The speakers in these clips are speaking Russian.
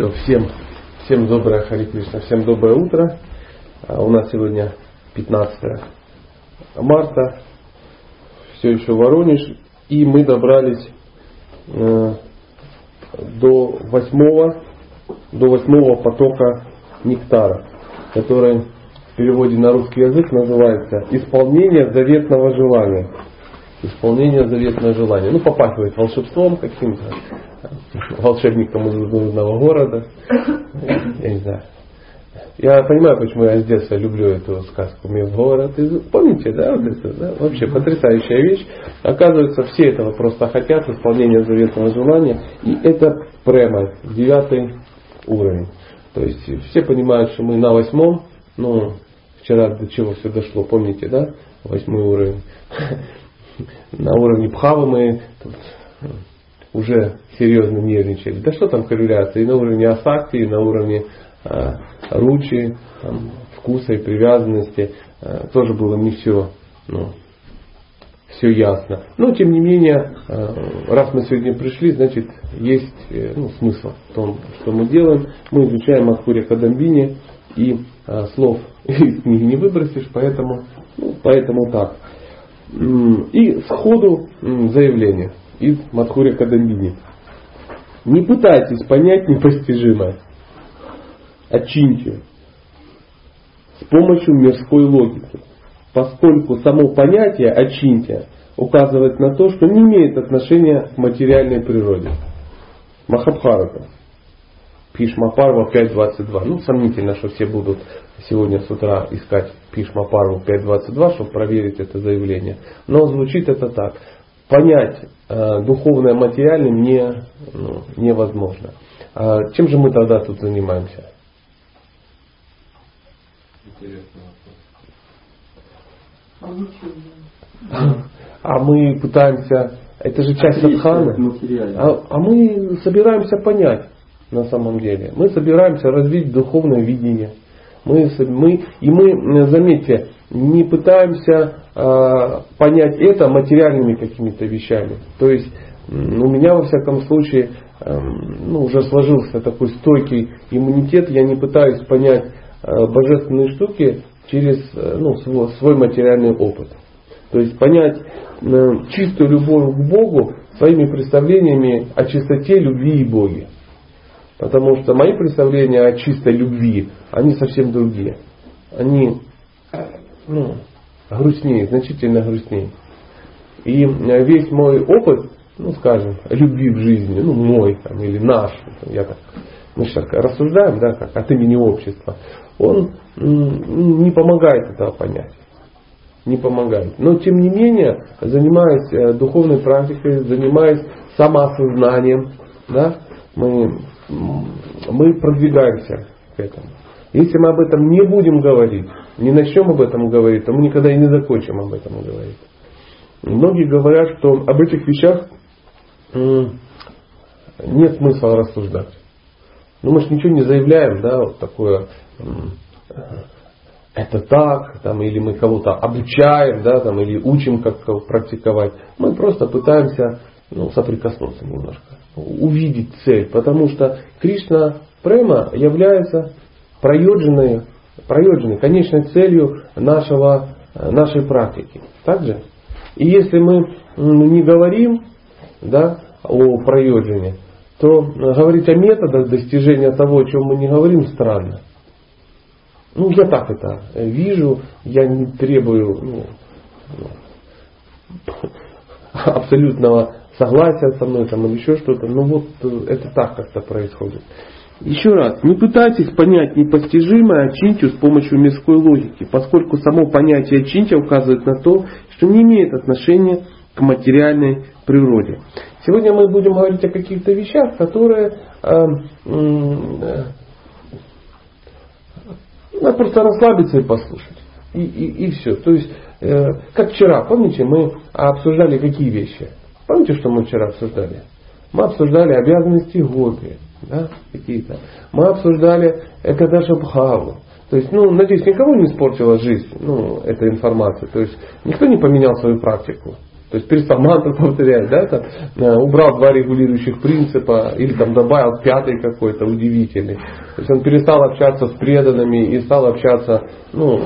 Все, всем, всем доброе Хари Кришна, всем доброе утро. А, у нас сегодня 15 марта, все еще Воронеж, и мы добрались э, до восьмого, до восьмого потока нектара, который в переводе на русский язык называется «Исполнение заветного желания». Исполнение заветного желания. Ну, попахивает волшебством каким-то волшебником из нужного города. Я не знаю. Я понимаю, почему я с детства люблю эту сказку «Мне в город». Помните, да, вот это, да? Вообще потрясающая вещь. Оказывается, все этого просто хотят, исполнения заветного желания. И это према, девятый уровень. То есть все понимают, что мы на восьмом, ну, вчера до чего все дошло, помните, да? Восьмой уровень. На уровне Пхавы мы тут уже серьезно нервничали. Да что там корреляция? И на уровне асакти, и на уровне э, ручи, там, вкуса и привязанности э, тоже было не все, ну, все ясно. Но тем не менее, э, раз мы сегодня пришли, значит есть э, ну, смысл в том, что мы делаем. Мы изучаем Махури Кадамбини и э, слов из книги не выбросишь, поэтому, ну, поэтому так. И сходу заявление из Мадхури Кадамбини. Не пытайтесь понять непостижимое. Очиньте с помощью мирской логики, поскольку само понятие очиньте указывает на то, что не имеет отношения к материальной природе. Махабхарата. Пишмапарва 5.22. Ну, сомнительно, что все будут сегодня с утра искать Пишмапарву 5.22, чтобы проверить это заявление. Но звучит это так понять э, духовное материальным не, ну, невозможно. А чем же мы тогда тут занимаемся? А мы пытаемся, это же часть садханы, а, а мы собираемся понять на самом деле. Мы собираемся развить духовное видение. Мы, мы, и мы, заметьте, не пытаемся э, понять это материальными какими-то вещами. То есть у меня во всяком случае э, ну, уже сложился такой стойкий иммунитет, я не пытаюсь понять э, божественные штуки через э, ну, свой, свой материальный опыт. То есть понять э, чистую любовь к Богу своими представлениями о чистоте любви и Боге. Потому что мои представления о чистой любви, они совсем другие. Они ну, грустнее, значительно грустнее. И э, весь мой опыт, ну скажем, любви в жизни, ну мой там, или наш, я так, мы сейчас рассуждаем, да, как от имени общества, он не помогает этого понять. Не помогает. Но тем не менее, занимаясь э, духовной практикой, занимаясь самоосознанием, да, мы, мы продвигаемся к этому. Если мы об этом не будем говорить, не начнем об этом говорить, то мы никогда и не закончим об этом говорить. Многие говорят, что об этих вещах нет смысла рассуждать. Ну мы же ничего не заявляем, да, вот такое, это так, там, или мы кого-то обучаем, да, там, или учим, как практиковать. Мы просто пытаемся ну, соприкоснуться немножко, увидеть цель, потому что Кришна Према является проюдженной, проюдженной конечной целью нашего, нашей практики. Также? И если мы не говорим да, о проюджине, то говорить о методах достижения того, о чем мы не говорим, странно. Ну, я так это вижу, я не требую ну, абсолютного согласия со мной там, или еще что-то. Ну вот это так как-то происходит. Еще раз, не пытайтесь понять непостижимое Ачинтию с помощью мирской логики, поскольку само понятие Ачинтия указывает на то, что не имеет отношения к материальной природе. Сегодня мы будем говорить о каких-то вещах, которые э, э, надо просто расслабиться и послушать. И, и, и все. То есть, э, как вчера, помните, мы обсуждали какие вещи? Помните, что мы вчера обсуждали? Мы обсуждали обязанности гопи да, какие-то. Мы обсуждали Экадаша Бхаву. То есть, ну, надеюсь, никого не испортила жизнь, ну, эта информация. То есть, никто не поменял свою практику. То есть перестал мантру повторять, да, там, э, убрал два регулирующих принципа или там добавил пятый какой-то удивительный. То есть он перестал общаться с преданными и стал общаться, ну,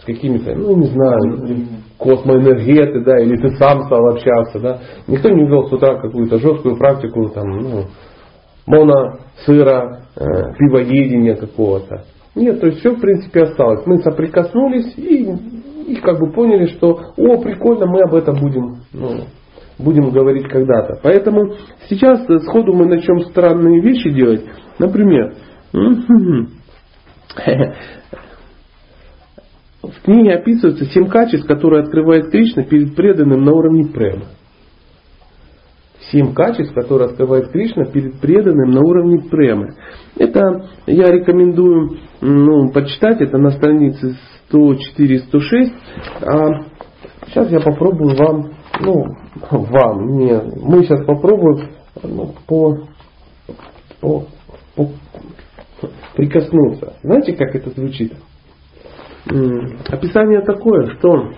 с какими-то, ну, не знаю, космоэнергеты, да, или ты сам стал общаться, да. Никто не вел с утра какую-то жесткую практику, там, ну, моно, сыра, э, пивоедения какого-то. Нет, то есть все в принципе осталось. Мы соприкоснулись и, и как бы поняли, что о, прикольно, мы об этом будем, ну, будем говорить когда-то. Поэтому сейчас сходу мы начнем странные вещи делать. Например, в книге описывается семь качеств, которые открывает Кришна перед преданным на уровне према. Семь качеств, которые открывает Кришна перед преданным на уровне премы. Это я рекомендую ну, почитать, это на странице 104-106. А сейчас я попробую вам, ну, вам, не, мы сейчас попробуем ну, по, по, по прикоснуться. Знаете, как это звучит? Описание такое, что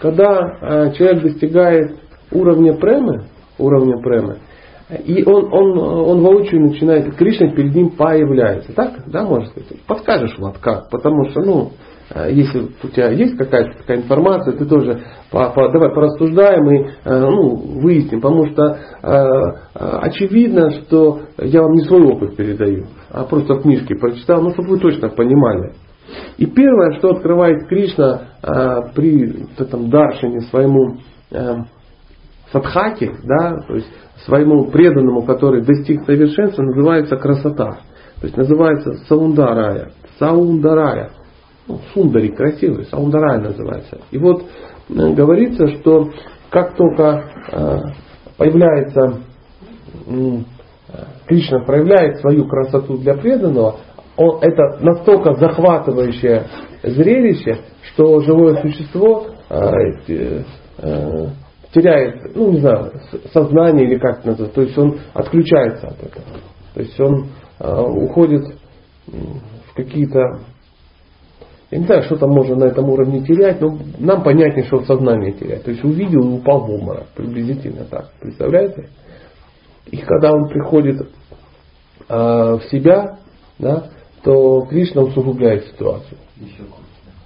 когда а, человек достигает уровня премы, уровня премы, и он, он, он воочию начинает, Кришна перед ним появляется. Так, да, можно сказать? Подскажешь, вот как? Потому что, ну, а, если у тебя есть какая-то такая информация, ты тоже по, по, давай порассуждаем и а, ну, выясним, потому что э, очевидно, что я вам не свой опыт передаю, а просто в книжке прочитал, ну, чтобы вы точно понимали. И первое, что открывает Кришна э, при этом даршине своему э, садхаке, да, то есть своему преданному, который достиг совершенства, называется красота. То есть называется саундарая. Саундарая. Ну, сундари красивый, саундарая называется. И вот э, говорится, что как только э, появляется э, Кришна проявляет свою красоту для преданного, он, это настолько захватывающее зрелище, что живое существо э, э, теряет, ну не знаю, сознание или как это называется, то есть он отключается от этого. То есть он э, уходит в какие-то, я не знаю, что там можно на этом уровне терять, но нам понятнее, что в сознании терять. То есть увидел и упал в обморок, приблизительно так. Представляете? И когда он приходит э, в себя, да, то Кришна усугубляет ситуацию.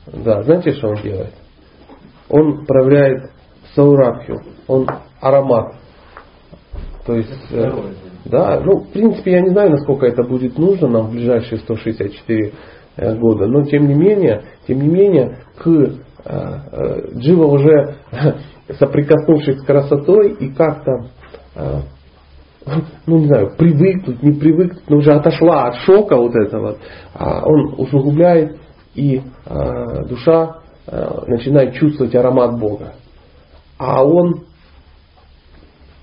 Да, знаете, что он делает? Он проявляет саурабхю, он аромат. То есть, э, да, ну, в принципе, я не знаю, насколько это будет нужно нам в ближайшие 164 э, года, но тем не менее, тем не менее, к э, э, Джива уже соприкоснувшись с красотой и как-то э, ну не знаю, привыкнуть, не привыкнуть, но уже отошла от шока вот этого, а он усугубляет, и э, душа э, начинает чувствовать аромат Бога. А он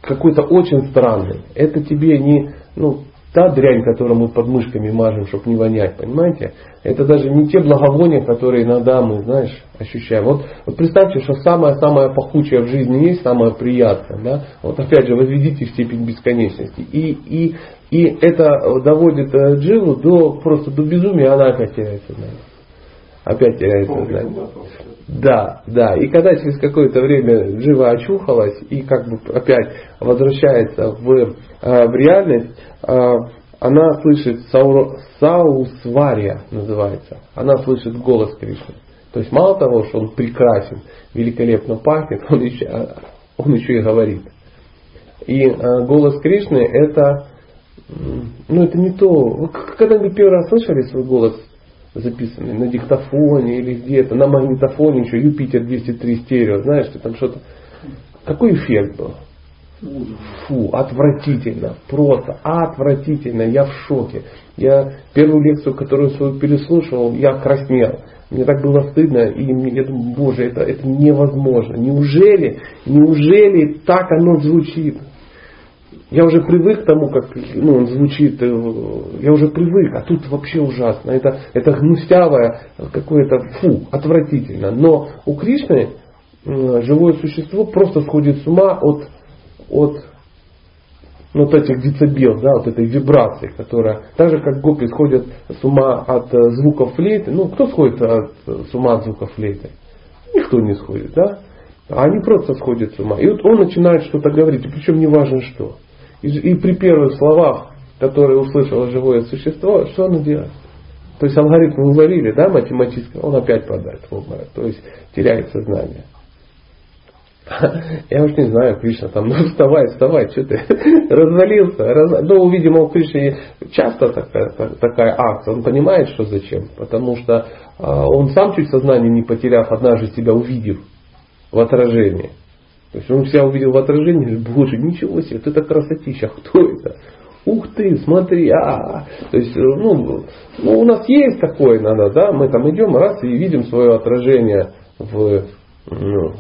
какой-то очень странный. Это тебе не, ну, та дрянь, которую мы под мышками мажем, чтобы не вонять, понимаете? Это даже не те благовония, которые иногда мы, знаешь, ощущаем. Вот, вот представьте, что самое-самое пахучее в жизни есть, самое приятное. Да? Вот опять же, возведите в степень бесконечности. И, и, и это доводит э, Джилу до, просто до безумия, она опять теряет сознание. Опять теряет сознание. Да, да. И когда через какое-то время Джива очухалась и как бы опять возвращается в, э, в реальность, э, она слышит сауро, Саусвария называется. Она слышит голос Кришны. То есть мало того, что он прекрасен, великолепно пахнет, он еще, а, он еще и говорит. И э, голос Кришны это, ну это не то. Вы когда-нибудь первый раз слышали свой голос записанный на диктофоне или где-то, на магнитофоне еще Юпитер 203 стерео, знаешь, что там что-то. Какой эффект был? Фу, отвратительно, просто отвратительно, я в шоке. Я первую лекцию, которую свою переслушивал, я краснел. Мне так было стыдно, и я думаю, боже, это, это невозможно. Неужели, неужели так оно звучит? Я уже привык к тому, как ну, он звучит, э, я уже привык, а тут вообще ужасно. Это, это гнусявое, какое-то, фу, отвратительно. Но у Кришны живое существо просто сходит с ума от, от ну, вот этих децибел, да, вот этой вибрации, которая, так же как гопи сходят с ума от э, звуков флейты, ну, кто сходит от, с ума от звуков флейты? Никто не сходит, да? А они просто сходят с ума. И вот он начинает что-то говорить, причем не важно что. И, при первых словах, которые услышало живое существо, что оно делает? То есть алгоритм уловили, да, математически, он опять падает в обморок, то есть теряет сознание. Я уж не знаю, Кришна там, ну вставай, вставай, что ты развалился. Раз... Ну, видимо, у Кришны часто такая, такая акция, он понимает, что зачем. Потому что а, он сам чуть сознание не потеряв, однажды себя увидев в отражении. То есть он себя увидел в отражении, боже, ничего себе, ты так красотища, кто это? ух ты, смотри, а, то есть, ну, ну, у нас есть такое иногда, да, мы там идем раз и видим свое отражение в, ну,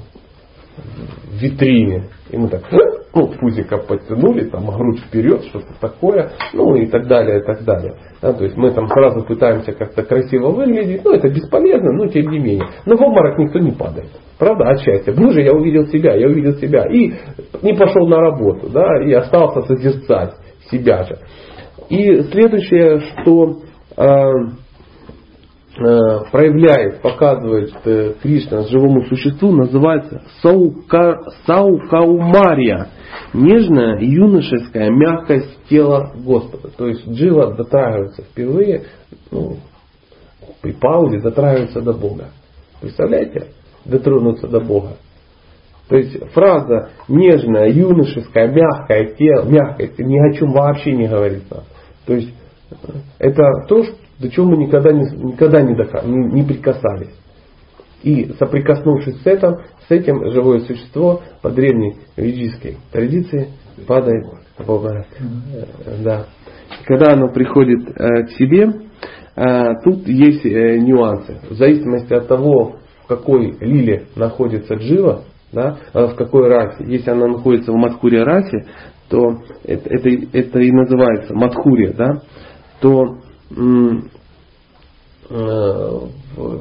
в витрине, и мы так, ну, пузика подтянули, там, грудь вперед, что-то такое, ну, и так далее, и так далее. Да, то есть мы там сразу пытаемся как-то красиво выглядеть, ну, это бесполезно, но тем не менее. Но в обморок никто не падает. Правда, от счастья. Боже, я увидел себя, я увидел себя. И не пошел на работу, да, и остался созерцать себя же. И следующее, что э, э, проявляет, показывает э, Кришна живому существу, называется саука, саукаумария. Нежная, юношеская мягкость тела Господа. То есть Джива дотрагивается впервые, ну, при паузе дотрагивается до Бога. Представляете? Дотронуться до Бога. То есть фраза нежная, юношеская, мягкая, тело, мягкая, ни о чем вообще не говорит нам. То есть это то, до чего мы никогда не, никогда не, дока, не, не прикасались. И соприкоснувшись с этим, с этим живое существо по древней ведической традиции падает в обморок. Да. Когда оно приходит э, к себе, э, тут есть э, нюансы. В зависимости от того, в какой лиле находится джива, да, в какой расе. Если она находится в Мадхурия расе, то это, это, это и называется Мадхурия, да, то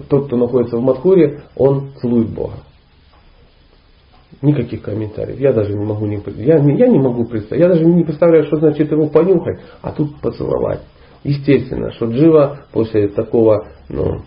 тот, кто находится в Мадхуре, он целует Бога. Никаких комментариев. Я даже не могу не, я, я не могу представить. Я даже не представляю, что значит его понюхать, а тут поцеловать. Естественно, что Джива после такого ну,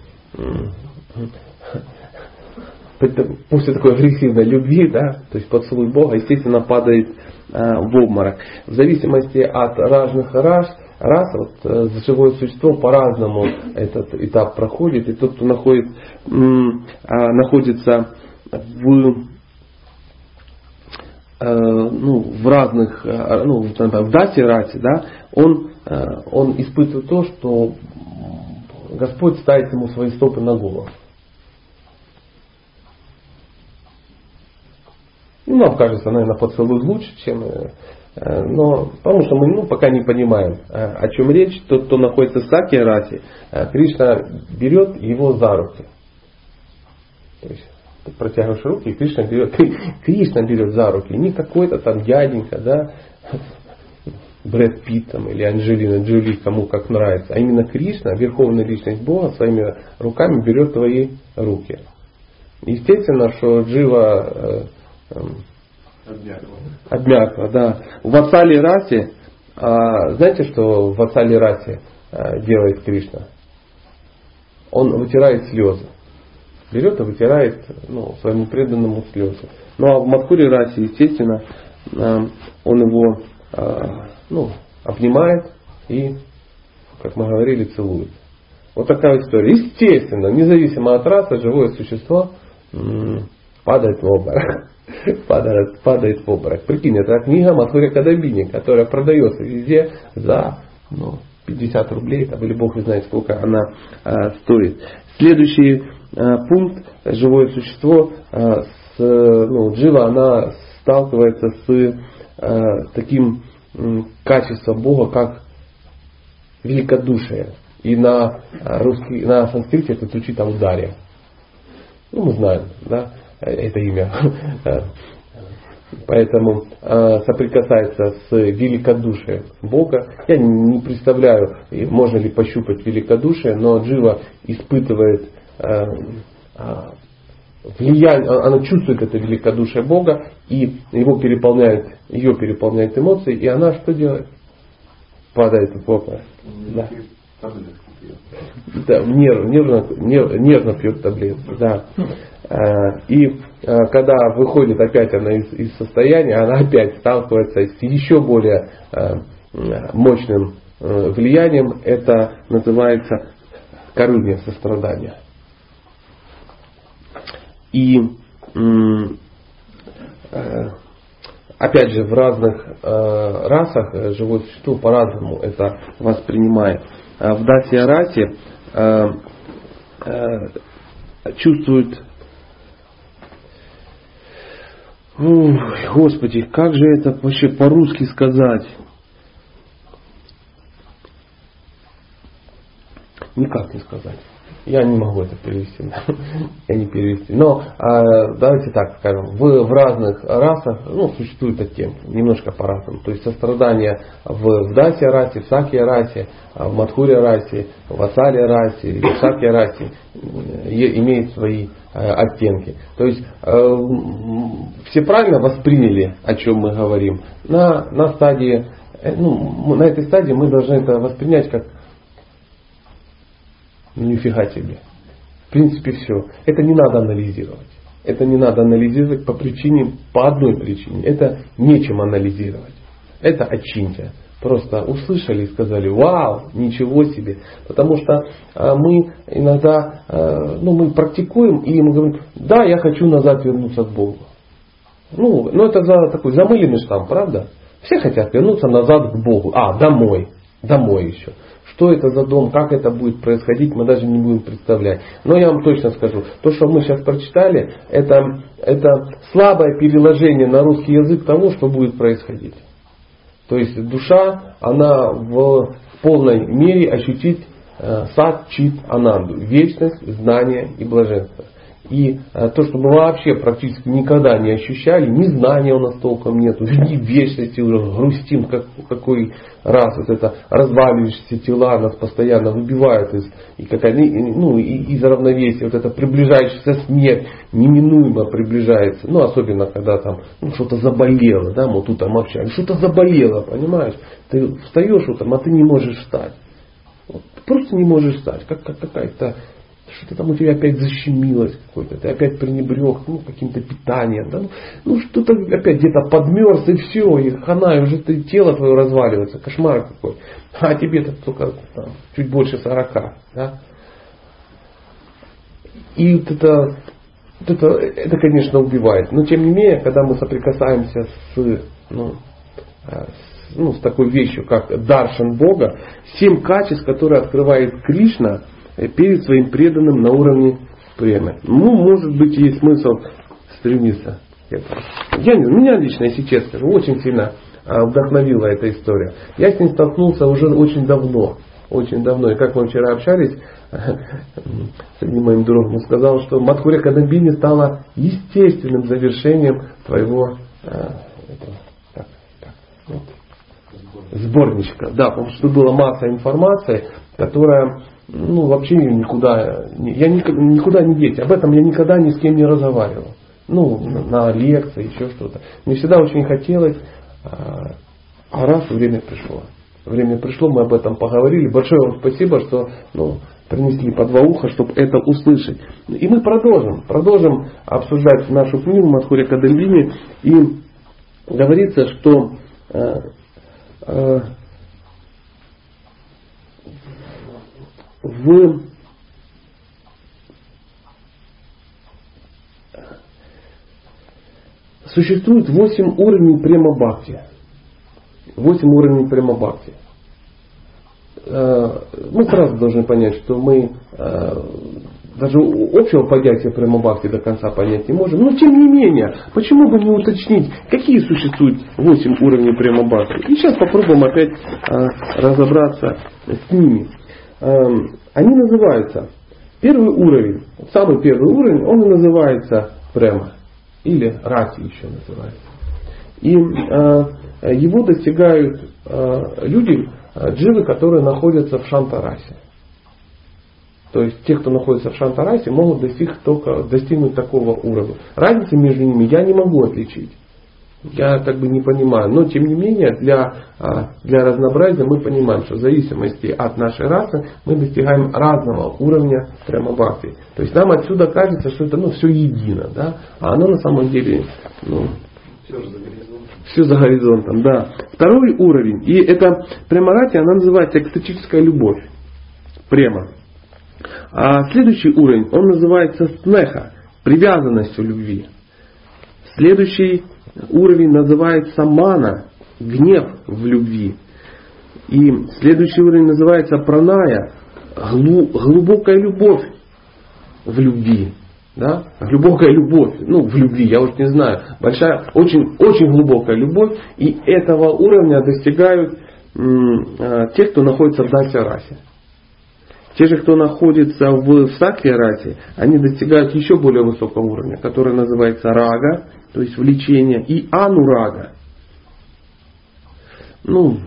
после такой агрессивной любви, да, то есть поцелуй Бога, естественно, падает э, в обморок. В зависимости от разных рас, раз вот, э, живое существо по-разному этот этап проходит. И тот, кто находит, э, находится в э, ну, в разных, э, ну, например, в дате рате, да, он, он испытывает то, что Господь ставит ему свои стопы на голову. Ну, нам кажется, наверное, поцелуй лучше, чем... Э, э, но потому что мы ну, пока не понимаем, э, о чем речь. Тот, кто находится в Саки Рати, Кришна берет его за руки. То есть ты протягиваешь руки, и Кришна берет, Кришна берет за руки. Не какой-то там дяденька, да, Брэд Питт там, или Анджелина Джоли, кому как нравится. А именно Кришна, Верховная Личность Бога, своими руками берет твои руки. Естественно, что Джива Обмякла. да. В Васали Расе, а, знаете, что в Васали Расе а, делает Кришна? Он вытирает слезы. Берет и вытирает ну, своему преданному слезы. Ну а в Мадхуре Расе, естественно, а, он его ну, обнимает и, как мы говорили, целует. Вот такая история. Естественно, независимо от расы, живое существо падает в обморок падает, падает в обморок. Прикинь, это книга Матхуря Кадабини, которая продается везде за ну, 50 рублей, там, или Бог знает, сколько она а, стоит. Следующий а, пункт, живое существо, а, с, ну, джива, она сталкивается с а, таким м, качеством Бога, как великодушие. И на, русский, на санскрите это звучит аудария. Ну, мы знаем, да это имя. Поэтому э, соприкасается с великодушием Бога. Я не представляю, можно ли пощупать великодушие, но Джива испытывает э, влияние, она чувствует это великодушие Бога, и его переполняет, ее переполняет эмоции, и она что делает? Падает в обморок. Да. Да, нерв, нервно, нерв, нервно пьет таблетки, да. Э, и э, когда выходит опять она из, из состояния, она опять сталкивается с еще более э, мощным влиянием. Это называется корыстное сострадание. И опять же в разных расах живое существо по-разному это воспринимает. В Дате Расе чувствует Ой, Господи, как же это вообще по-русски сказать? Никак не сказать. Я не могу это перевести. Я не перевести. Но а, давайте так скажем. В, в разных расах ну, существуют оттенки. Немножко по-разному. То есть сострадание в, в Дасе расе, в Саке расе, а в Мадхуре расе, в Асале расе, в Саке расе имеет свои оттенки. То есть э, все правильно восприняли, о чем мы говорим. На, на стадии, э, ну, на этой стадии мы должны это воспринять как ну, нифига тебе. В принципе, все. Это не надо анализировать. Это не надо анализировать по причине, по одной причине. Это нечем анализировать. Это очиньте. Просто услышали и сказали, вау, ничего себе. Потому что э, мы иногда, э, ну, мы практикуем и мы говорим, да, я хочу назад вернуться к Богу. Ну, ну это за такой замыленный штамп, правда? Все хотят вернуться назад к Богу. А, домой. Домой еще. Что это за дом, как это будет происходить, мы даже не будем представлять. Но я вам точно скажу, то, что мы сейчас прочитали, это, это слабое переложение на русский язык того, что будет происходить. То есть душа, она в полной мере ощутит э, сад, чит, ананду, вечность, знание и блаженство. И э, то, что мы вообще практически никогда не ощущали, ни знания у нас толком нету, ни вечности уже грустим, как, какой раз вот это разваливающиеся тела нас постоянно выбивают из, и как они, ну, и, из равновесия, вот это приближающаяся смерть неминуемо приближается, ну особенно когда там ну, что-то заболело, да, мы тут там общались, что-то заболело, понимаешь, ты встаешь утром, а ты не можешь встать. Вот, просто не можешь встать, как, как какая-то что-то там у тебя опять защемилось какое-то, ты опять пренебрег ну, каким-то питанием, да? ну что-то опять где-то подмерз и все, и хана, и уже ты, тело твое разваливается, кошмар какой. А тебе-то только там, чуть больше сорока. Да? И вот это, вот это, это, конечно, убивает. Но тем не менее, когда мы соприкасаемся с, ну, э, с, ну, с такой вещью, как даршан Бога, семь качеств, которые открывает Кришна, перед своим преданным на уровне премы. Ну, может быть, есть смысл стремиться к этому. Я, меня лично, если честно очень сильно а, вдохновила эта история. Я с ним столкнулся уже очень давно. Очень давно. И как мы вчера общались с одним моим другом, он сказал, что Мадхуря Кадамбини стала естественным завершением твоего а, сборничка. Да, потому что была масса информации, которая ну, вообще никуда, я никуда не деть. Об этом я никогда ни с кем не разговаривал. Ну, на лекции, еще что-то. Мне всегда очень хотелось, а, а раз время пришло. Время пришло, мы об этом поговорили. Большое вам спасибо, что ну, принесли по два уха, чтобы это услышать. И мы продолжим, продолжим обсуждать нашу книгу Мадхуря Кадамбини. И говорится, что э, э, в существует восемь уровней према бхакти. Восемь уровней према бхакти. Э, мы сразу должны понять, что мы э, даже общего понятия према бхакти до конца понять не можем. Но тем не менее, почему бы не уточнить, какие существуют восемь уровней према бхакти. И сейчас попробуем опять э, разобраться с ними. Эм, они называются, первый уровень, самый первый уровень, он и называется према, или рати еще называется. И э, его достигают э, люди, э, дживы, которые находятся в шантарасе. То есть те, кто находится в шантарасе, могут достиг только, достигнуть такого уровня. Разницы между ними я не могу отличить. Я как бы не понимаю. Но тем не менее, для, а, для разнообразия мы понимаем, что в зависимости от нашей расы мы достигаем разного уровня премабхакти. То есть нам отсюда кажется, что это ну, все едино. Да? А оно на самом деле ну, все за горизонтом. Все за горизонтом, да. Второй уровень. И это премарати, она называется экстатическая любовь. Према. А следующий уровень, он называется снеха, привязанностью любви. Следующий уровень называется мана, гнев в любви. И следующий уровень называется праная, глубокая любовь в любви. Да? Глубокая любовь, ну в любви, я уж не знаю, большая, очень, очень глубокая любовь, и этого уровня достигают а, те, кто находится в Дасya-расе. Те же, кто находится в Сакья-расе, они достигают еще более высокого уровня, который называется рага, то есть влечение, и анурага. Ну,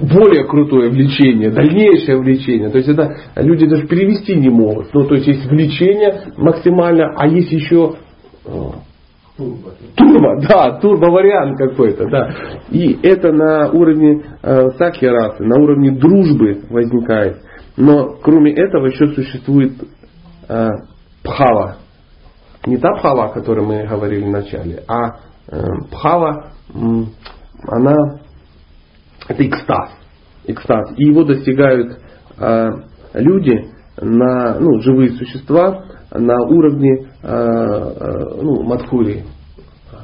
более крутое влечение, дальнейшее влечение. То есть это люди даже перевести не могут. Ну, то есть есть влечение максимально, а есть еще Турбо. Да, турбо вариант какой-то, да. И это на уровне э, саки расы, на уровне дружбы возникает. Но кроме этого еще существует э, пхава, не та пхава, о которой мы говорили в начале, а э, пхава, она, это экстаз. экстаз. И его достигают э, люди, на, ну, живые существа на уровне э, э, ну, Мадхури,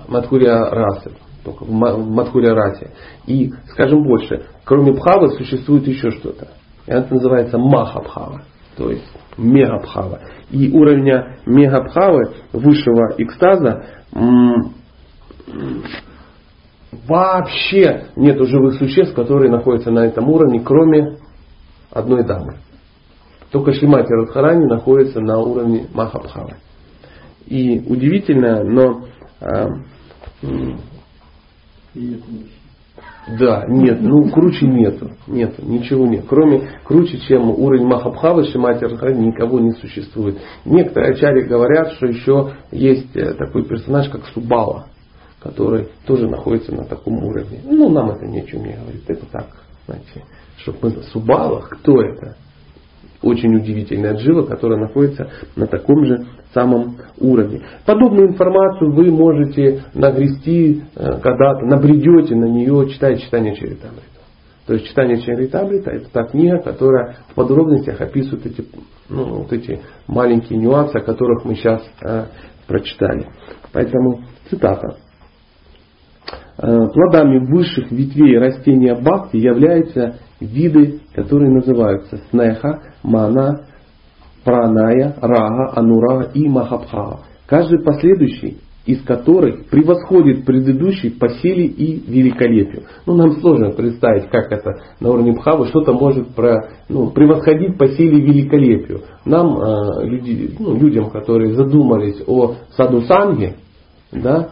Мадхурия расы, только в Мадхурия расе. И, скажем больше, кроме Бхавы существует еще что-то. Это называется Махабхава, то есть Мегабхава. И уровня Мегабхавы, высшего экстаза, вообще нет живых существ, которые находятся на этом уровне, кроме одной дамы. Только Шримати Радхарани находится на уровне Махабхавы. И удивительно, но... Э, да, нет, ну круче нету, нету, ничего нет. Кроме круче, чем уровень Махабхавы, Шимати Радхарани никого не существует. Некоторые ачари говорят, что еще есть э, такой персонаж, как Субала, который тоже находится на таком уровне. Ну, нам это ни о чем не говорит. Это так, знаете, чтобы мы... Субала, кто это? Очень удивительная джива, которая находится на таком же самом уровне. Подобную информацию вы можете нагрести э, когда-то, набредете на нее, читая читание Чаритамрита. То есть читание Чаритамрита это та книга, которая в подробностях описывает эти, ну, вот эти маленькие нюансы, о которых мы сейчас э, прочитали. Поэтому цитата. Э, плодами высших ветвей растения бхакти являются виды, которые называются снеха, мана, праная, рага, анурага и махабхава. Каждый последующий из которых превосходит предыдущий по силе и великолепию. Ну, нам сложно представить, как это на уровне Бхавы что-то может про, ну, превосходить по силе и великолепию. Нам, э, люди, ну, людям, которые задумались о саду санге, да,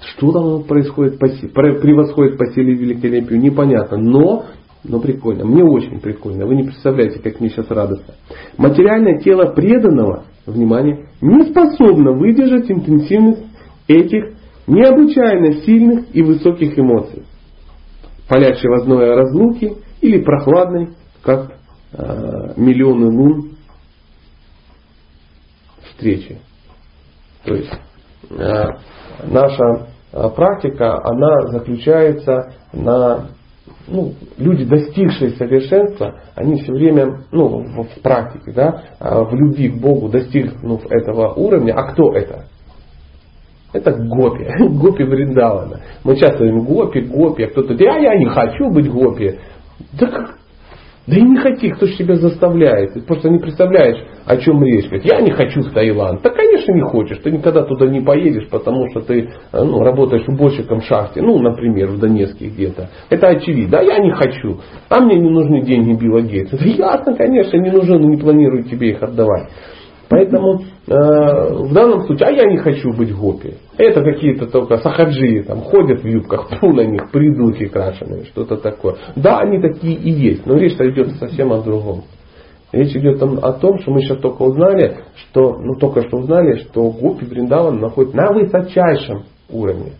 что там происходит, по, превосходит по силе и великолепию, непонятно. Но но прикольно. Мне очень прикольно. Вы не представляете, как мне сейчас радостно. Материальное тело преданного, внимание, не способно выдержать интенсивность этих необычайно сильных и высоких эмоций. Палящей возной разлуки или прохладной, как э, миллионы лун встречи. То есть э, наша э, практика, она заключается на ну, люди, достигшие совершенства, они все время, ну, в, практике, да, а, в любви к Богу, достигнув этого уровня, а кто это? Это гопи, гопи Вриндавана. Мы часто говорим гопи, гопи, а кто-то говорит, а я не хочу быть гопи. Да да и не хоти, кто же тебя заставляет. Ты просто не представляешь, о чем речь. Говорит, я не хочу в Таиланд. Да, конечно, не хочешь. Ты никогда туда не поедешь, потому что ты э, ну, работаешь уборщиком в шахте. Ну, например, в Донецке где-то. Это очевидно. Да, я не хочу. А мне не нужны деньги Билла Гейтса. Да ясно, конечно, не нужны, но не планирую тебе их отдавать. Поэтому э, в данном случае, а я не хочу быть гопи. Это какие-то только сахаджи там ходят в юбках, фу на них, придурки крашеные, что-то такое. Да, они такие и есть, но речь идет совсем о другом. Речь идет о том, что мы сейчас только узнали, что, ну только что узнали, что гопи Бриндаван находится на высочайшем уровне.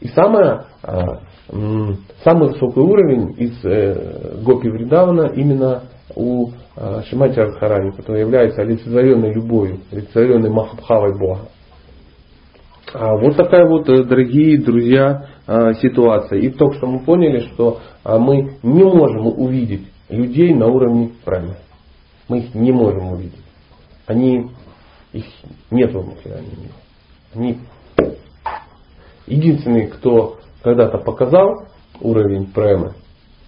И самое, а, самый высокий уровень из э, Гопи Вриндавана именно у а, Шимати Радхарани, который является олицетворенной любовью, олицетворенной Махабхавой Бога. А вот такая вот, э, дорогие друзья, а, ситуация. И только что мы поняли, что мы не можем увидеть людей на уровне прамя. Мы их не можем увидеть. Они, их нет в материальном мире. Они единственный, кто когда-то показал уровень премы,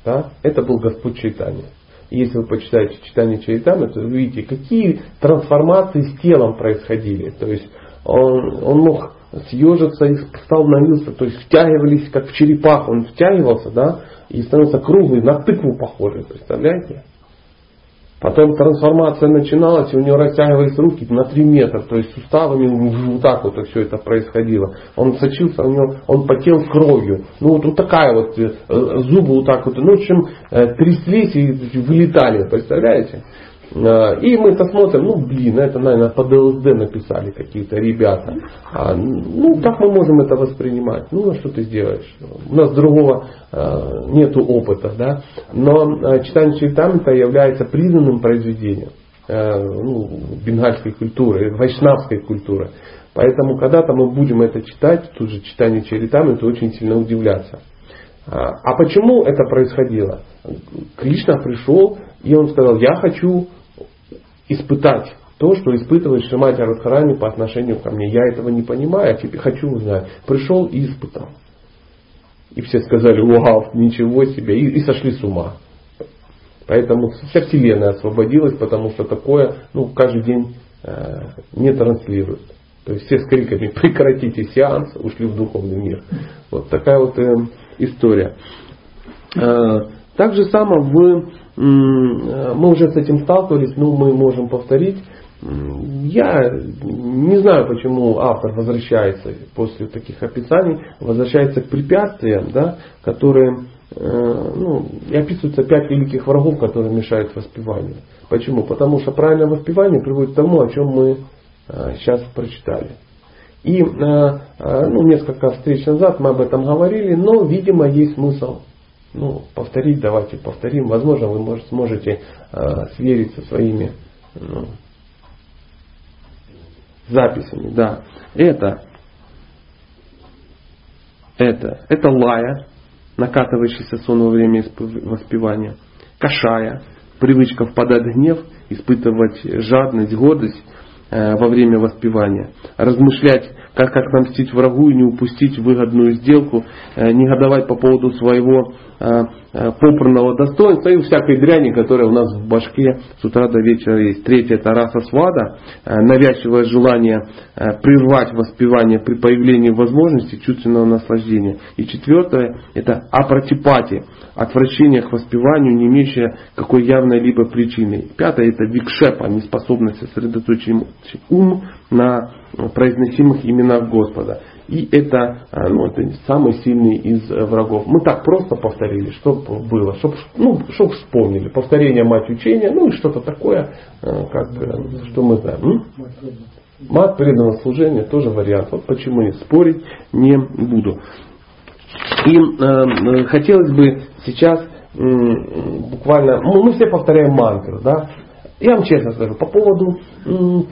да, это был Господь Чайтанья. Если вы почитаете читание Чайтаны, то вы увидите, какие трансформации с телом происходили. То есть он, он мог съежиться и становился, то есть втягивались, как в черепах, он втягивался, да, и становился круглый, на тыкву похожий, представляете? Потом трансформация начиналась, и у него растягивались руки на 3 метра, то есть суставами вот так вот все это происходило. Он сочился, у него, он потел кровью. Ну вот, вот такая вот, э, зубы вот так вот, ну в общем, э, тряслись и вылетали, представляете? Э, и мы-то смотрим, ну блин, это, наверное, под ЛСД написали какие-то ребята. А, ну, так мы можем это воспринимать. Ну, а что ты сделаешь? У нас другого э, нету опыта, да. Но э, читание Чайтамрита является признанным произведением ну, бенгальской культуры, вайшнавской культуры. Поэтому когда-то мы будем это читать, тут же читание Чаритамрита очень сильно удивляться. А почему это происходило? Кришна пришел, и он сказал, я хочу испытать то, что испытывает Шимати Радхарани по отношению ко мне. Я этого не понимаю, а теперь хочу узнать. Пришел и испытал. И все сказали, вау, ничего себе, и, и сошли с ума. Поэтому вся Вселенная освободилась, потому что такое ну, каждый день э, не транслируют. То есть все с криками прекратите сеанс, ушли в духовный мир. Вот такая вот э, история. Э, так же само в мы уже с этим сталкивались, но мы можем повторить. Я не знаю, почему автор возвращается после таких описаний, возвращается к препятствиям, да, которые э, ну, и описываются пять великих врагов, которые мешают воспеванию. Почему? Потому что правильное воспевание приводит к тому, о чем мы э, сейчас прочитали. И э, ну, несколько встреч назад мы об этом говорили, но, видимо, есть смысл ну, повторить, давайте повторим. Возможно, вы может, сможете э, сверить своими ну, записями. Да. Это, это, это лая, накатывающийся сон во время воспевания. Кашая, привычка впадать в гнев, испытывать жадность, гордость э, во время воспевания. Размышлять как, намстить врагу и не упустить выгодную сделку, э, негодовать по поводу своего попранного достоинства и всякой дряни, которая у нас в башке с утра до вечера есть. Третье это раса свада, навязчивое желание прервать воспевание при появлении возможности чувственного наслаждения. И четвертое это апротипати, отвращение к воспеванию, не имеющее какой явной либо причины. Пятое это викшепа, неспособность сосредоточить ум на произносимых именах Господа. И это, а, ну, это самый сильный из врагов. Мы так просто повторили, что было, чтобы ну, чтоб вспомнили. Повторение мать учения, ну и что-то такое, а, как, э, что мы знаем. Мат преданного служения тоже вариант. Вот почему не спорить не буду. И э, хотелось бы сейчас э, буквально, ну, мы все повторяем мантру, да, я вам честно скажу, по поводу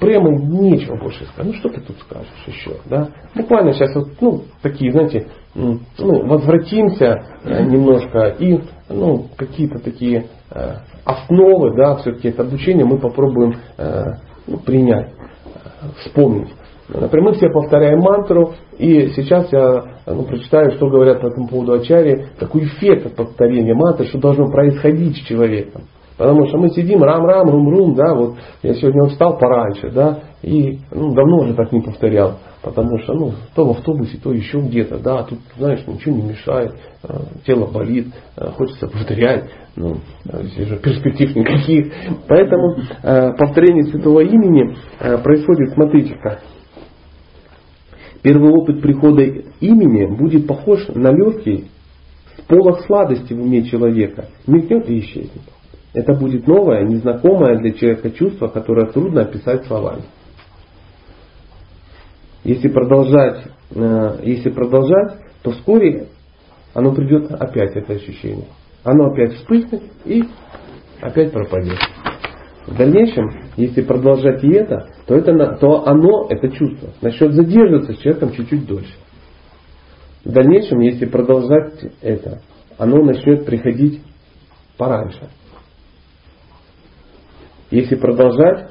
премы нечего больше сказать. Ну что ты тут скажешь еще? Да? Буквально сейчас вот, ну, такие, знаете, ну, возвратимся э, немножко и ну, какие-то такие э, основы, да, все-таки это обучение мы попробуем э, ну, принять, вспомнить. Например, мы все повторяем мантру, и сейчас я ну, прочитаю, что говорят по этому поводу Ачари, какой эффект от повторения мантры, что должно происходить с человеком. Потому что мы сидим, рам-рам, рум-рум, да, вот я сегодня встал пораньше, да, и ну, давно уже так не повторял, потому что, ну, то в автобусе, то еще где-то, да, тут, знаешь, ничего не мешает, э, тело болит, э, хочется повторять, ну, здесь же перспектив никаких. Поэтому э, повторение святого имени происходит, смотрите как. Первый опыт прихода имени будет похож на легкий сполох сладости в уме человека. Мелькнет и исчезнет. Это будет новое, незнакомое для человека чувство, которое трудно описать словами. если продолжать, э, если продолжать, то вскоре оно придет опять, это ощущение. Оно опять вспыхнет и опять пропадет. В дальнейшем, если продолжать и это, то, это, то оно, это чувство, начнет задерживаться с человеком чуть-чуть дольше. В дальнейшем, если продолжать это, оно начнет приходить пораньше. Если продолжать,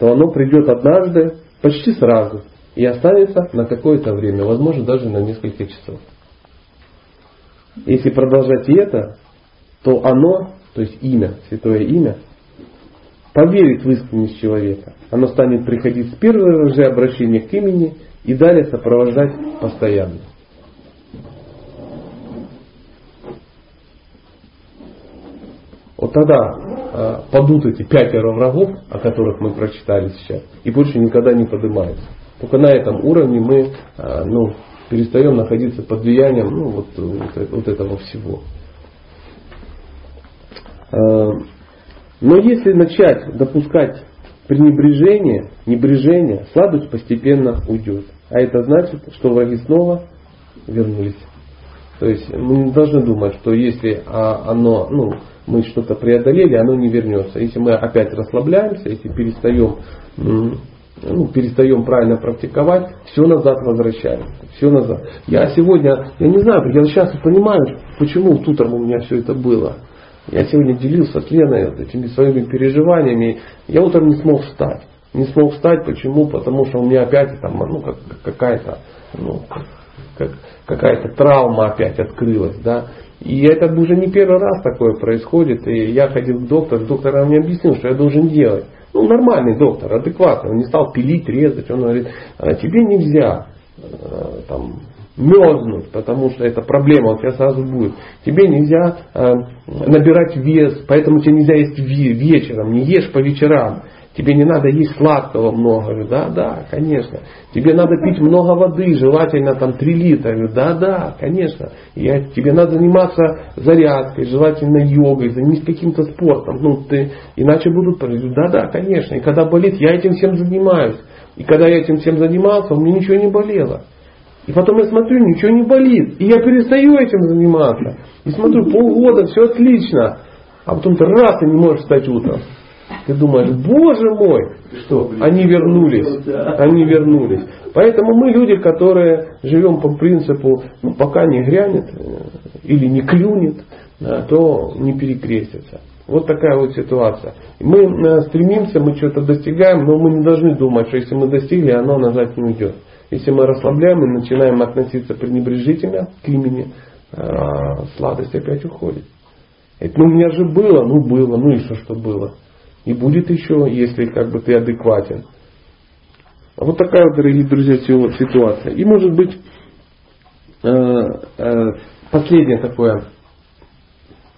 то оно придет однажды почти сразу и останется на какое-то время, возможно даже на несколько часов. Если продолжать это, то оно, то есть имя, святое имя, поверит в искренность человека. Оно станет приходить с первого же обращения к имени и далее сопровождать постоянно. Вот тогда падут эти пятеро врагов, о которых мы прочитали сейчас, и больше никогда не поднимаются. Только на этом уровне мы э, ну, перестаем находиться под влиянием ну, вот, вот, вот этого всего. Э, но если начать допускать пренебрежение, небрежение, слабость постепенно уйдет. А это значит, что враги снова вернулись. То есть мы не должны думать, что если а, оно, ну, мы что-то преодолели, оно не вернется. Если мы опять расслабляемся, если перестаем, ну, перестаем правильно практиковать, все назад возвращаем. Все назад. Я сегодня, я не знаю, я сейчас понимаю, почему тут у меня все это было. Я сегодня делился с Леной вот этими своими переживаниями. Я утром не смог встать. Не смог встать, почему? Потому что у меня опять там, ну, как, какая-то, ну, как, какая-то травма опять открылась, да. И это уже не первый раз такое происходит. И я ходил к доктору, доктор мне объяснил, что я должен делать. Ну, нормальный доктор, адекватный. Он не стал пилить, резать. Он говорит, «А тебе нельзя э, там, мерзнуть, потому что это проблема у тебя сразу будет. Тебе нельзя э, набирать вес, поэтому тебе нельзя есть вечером. Не ешь по вечерам. Тебе не надо есть сладкого много. Да, да, конечно. Тебе надо пить много воды, желательно там 3 литра. Да, да, конечно. Я, тебе надо заниматься зарядкой, желательно йогой, займись каким-то спортом. Ну, ты, иначе будут... Да, да, конечно. И когда болит, я этим всем занимаюсь. И когда я этим всем занимался, у меня ничего не болело. И потом я смотрю, ничего не болит. И я перестаю этим заниматься. И смотрю, полгода, все отлично. А потом ты раз и не можешь встать утром. Ты думаешь, боже мой, что они вернулись, они вернулись. Поэтому мы люди, которые живем по принципу, ну, пока не грянет э, или не клюнет, то не перекрестится. Вот такая вот ситуация. Мы э, стремимся, мы что-то достигаем, но мы не должны думать, что если мы достигли, оно назад не уйдет. Если мы расслабляем и начинаем относиться пренебрежительно к имени, э, сладость опять уходит. Это, ну у меня же было, ну было, ну и что, что было. И будет еще, если как бы ты адекватен. Вот такая дорогие друзья, ситуация. И может быть э, э, последнее такое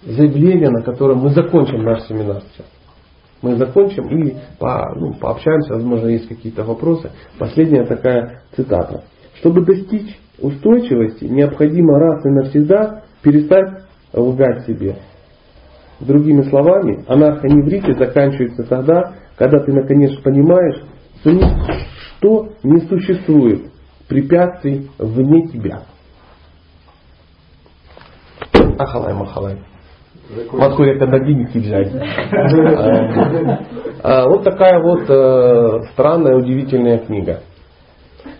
заявление, на котором мы закончим наш семинар сейчас. Мы закончим и по, ну, пообщаемся, возможно, есть какие-то вопросы. Последняя такая цитата. Чтобы достичь устойчивости, необходимо раз и навсегда перестать лгать себе. Другими словами, анархоневрите заканчивается тогда, когда ты наконец понимаешь, что не существует препятствий вне тебя. Ахалай, махалай. Откуда это взять? А, вот такая вот э, странная, удивительная книга.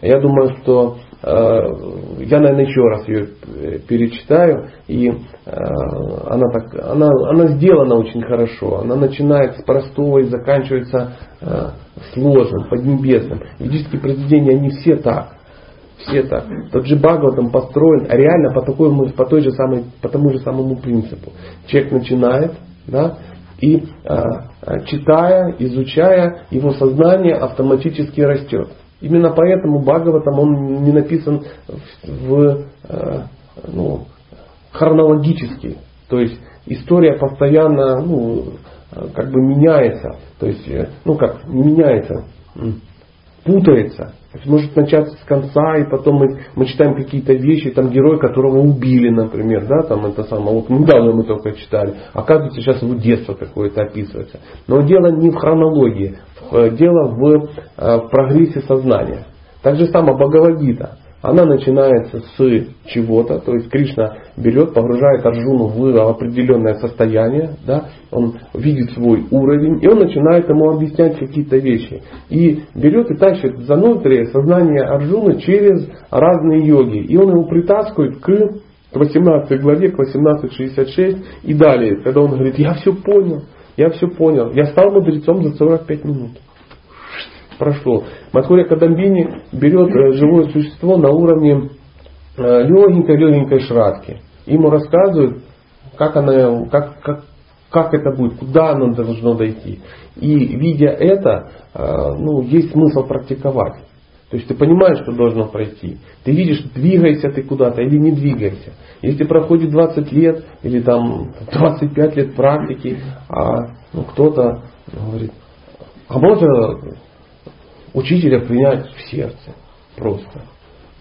Я думаю, что я, наверное, еще раз ее э, перечитаю, и э, она, так, она, она сделана очень хорошо. Она начинает с простого и заканчивается сложным, поднебесным. Ведические произведения, они все так. Все так. Тот же Бхагаватам построен реально по, такой, по, той же самой, по тому же самому принципу. Человек начинает, да, и читая, изучая, его сознание автоматически растет. Именно поэтому Бхагаватам он не написан в, э, ну, хронологически. То есть история постоянно ну, как бы меняется. То есть, э, ну как, меняется, путается. Может начаться с конца, и потом мы, мы читаем какие-то вещи, там герой, которого убили, например, да, там это самое, вот недавно мы только читали. Оказывается, сейчас его детство какое-то описывается. Но дело не в хронологии, Э, дело в, э, в прогрессе сознания. Так же самое Бхагавадгита. Она начинается с чего-то, то есть Кришна берет, погружает Арджуну в определенное состояние, да, он видит свой уровень, и он начинает ему объяснять какие-то вещи. И берет и тащит за ноздри сознание Арджуны через разные йоги. И он его притаскивает к 18 главе, к 18.66 и далее, когда он говорит, я все понял, я все понял, я стал мудрецом за 45 минут прошло. Мадхуря Кадамбини берет э, живое существо на уровне легенькой-легенькой э, шрадки. Ему рассказывают, как, она, как, как, как это будет, куда оно должно дойти. И видя это, э, ну, есть смысл практиковать. То есть ты понимаешь, что должно пройти. Ты видишь, двигайся ты куда-то или не двигайся. Если проходит 20 лет или там 25 лет практики, а ну, кто-то говорит, а можно учителя принять в сердце просто.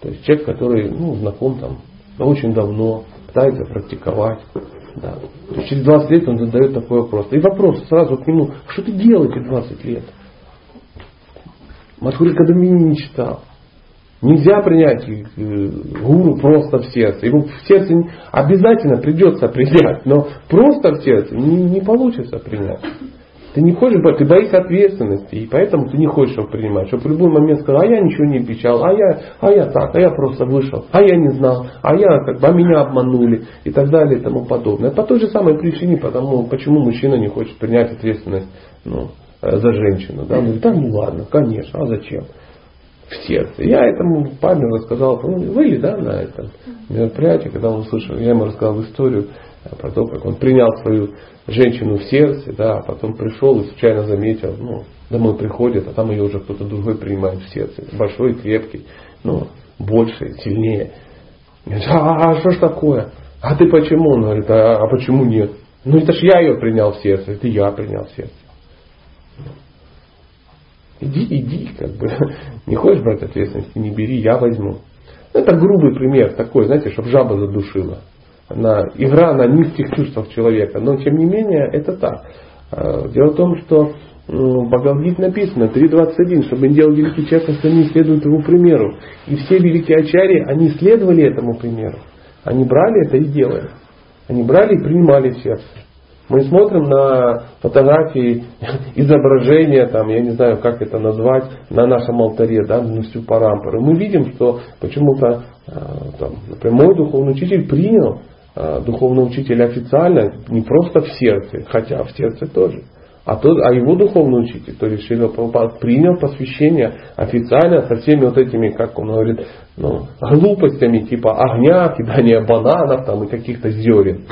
То есть человек, который ну, знаком там очень давно, пытается практиковать. Да. То есть через 20 лет он задает такой вопрос. И вопрос сразу к нему, что ты делаете 20 лет? Мадхури Кадамини не читал. Нельзя принять э, гуру просто в сердце. Его в сердце обязательно придется принять, но просто в сердце не, не получится принять. Ты не хочешь, ты боишься ответственности, и поэтому ты не хочешь его принимать. Чтобы в любой момент сказал, а я ничего не отвечал, а я, а я так, а я просто вышел, а я не знал, а я как бы, а меня обманули и так далее и тому подобное. По той же самой причине, потому, почему мужчина не хочет принять ответственность ну, э, за женщину. Да? Он говорит, да ну ладно, конечно, а зачем? В сердце. Я этому парню рассказал, ну, были, да, на этом мероприятии, когда он услышал, я ему рассказал историю про то, как он принял свою женщину в сердце, да, а потом пришел и случайно заметил, ну, домой приходит, а там ее уже кто-то другой принимает в сердце. Большой, крепкий, ну, больше, сильнее. Говорит, а, а что ж такое? А ты почему? Он говорит, а, а почему нет? Ну это ж я ее принял в сердце, это я принял в сердце. Иди, иди, как бы. Не хочешь брать ответственность, не бери, я возьму. Это грубый пример такой, знаете, чтобы жаба задушила на, игра на низких чувствах человека. Но тем не менее это так. А, дело в том, что в Бхагавдгите написано 3.21, чтобы делал великий человек, остальные следуют его примеру. И все великие ачари, они следовали этому примеру. Они брали это и делали. Они брали и принимали в сердце. Мы смотрим на фотографии, изображения, там, я не знаю, как это назвать, на нашем алтаре, да, на Парампары. Мы видим, что почему-то, а, там, например, мой духовный учитель принял духовного учителя официально не просто в сердце, хотя в сердце тоже. А, тот, а его духовный учитель, то есть Шрила Прабхупад, принял посвящение официально со всеми вот этими, как он говорит, ну, глупостями типа огня, кидания бананов там, и каких-то зерен.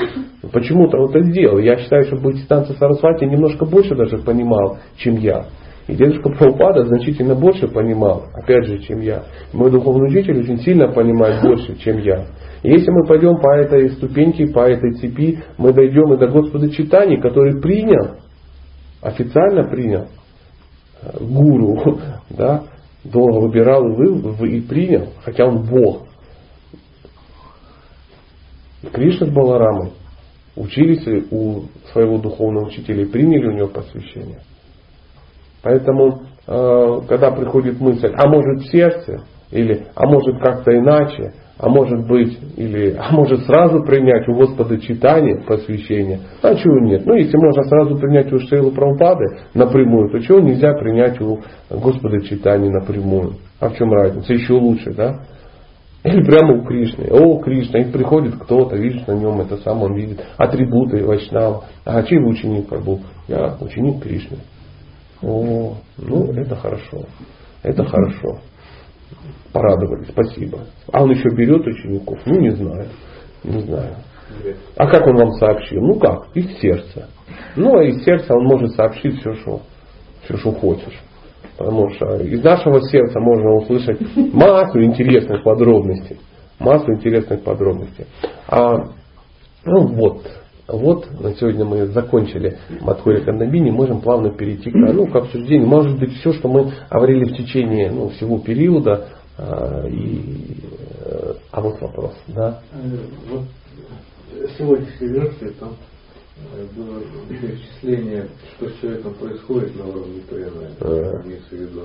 Почему-то он это сделал. Я считаю, что Бхактисиданта Сарасвати немножко больше даже понимал, чем я. И дедушка Прабхупада значительно больше понимал, опять же, чем я. Мой духовный учитель очень сильно понимает больше, чем я. И если мы пойдем по этой ступеньке, по этой цепи, мы дойдем и до Господа Читания, который принял, официально принял э, гуру, да, долго выбирал и, и принял, хотя он Бог. Кришна с Баларамой учились у своего духовного учителя и приняли у него посвящение. Поэтому, э, когда приходит мысль, а может в сердце, или а может как-то иначе, а может быть, или, а может сразу принять у Господа читание, посвящение. А чего нет? Ну, если можно сразу принять у Шейлы Прабхупады напрямую, то чего нельзя принять у Господа читание напрямую? А в чем разница? Еще лучше, да? Или прямо у Кришны. О, Кришна, и приходит кто-то, видишь на нем это сам, он видит атрибуты Вайшнава. А чей ученик Прабу? Я ученик Кришны. О, ну это хорошо. Это хорошо порадовали, спасибо. А он еще берет учеников? Ну, не знаю. Не знаю. А как он вам сообщил? Ну как? Из сердца. Ну, а из сердца он может сообщить все, что, все, что хочешь. Потому что из нашего сердца можно услышать массу интересных подробностей. Массу интересных подробностей. А, ну вот, вот на сегодня мы закончили Матхури Кандабини, можем плавно перейти к, ну, к обсуждению. Может быть, все, что мы говорили в течение ну, всего периода, а, и, э, а вот вопрос, да? Э, вот сегодняшней версии там э, было перечисление, что с человеком происходит на уровне ПНР, имеется в виду.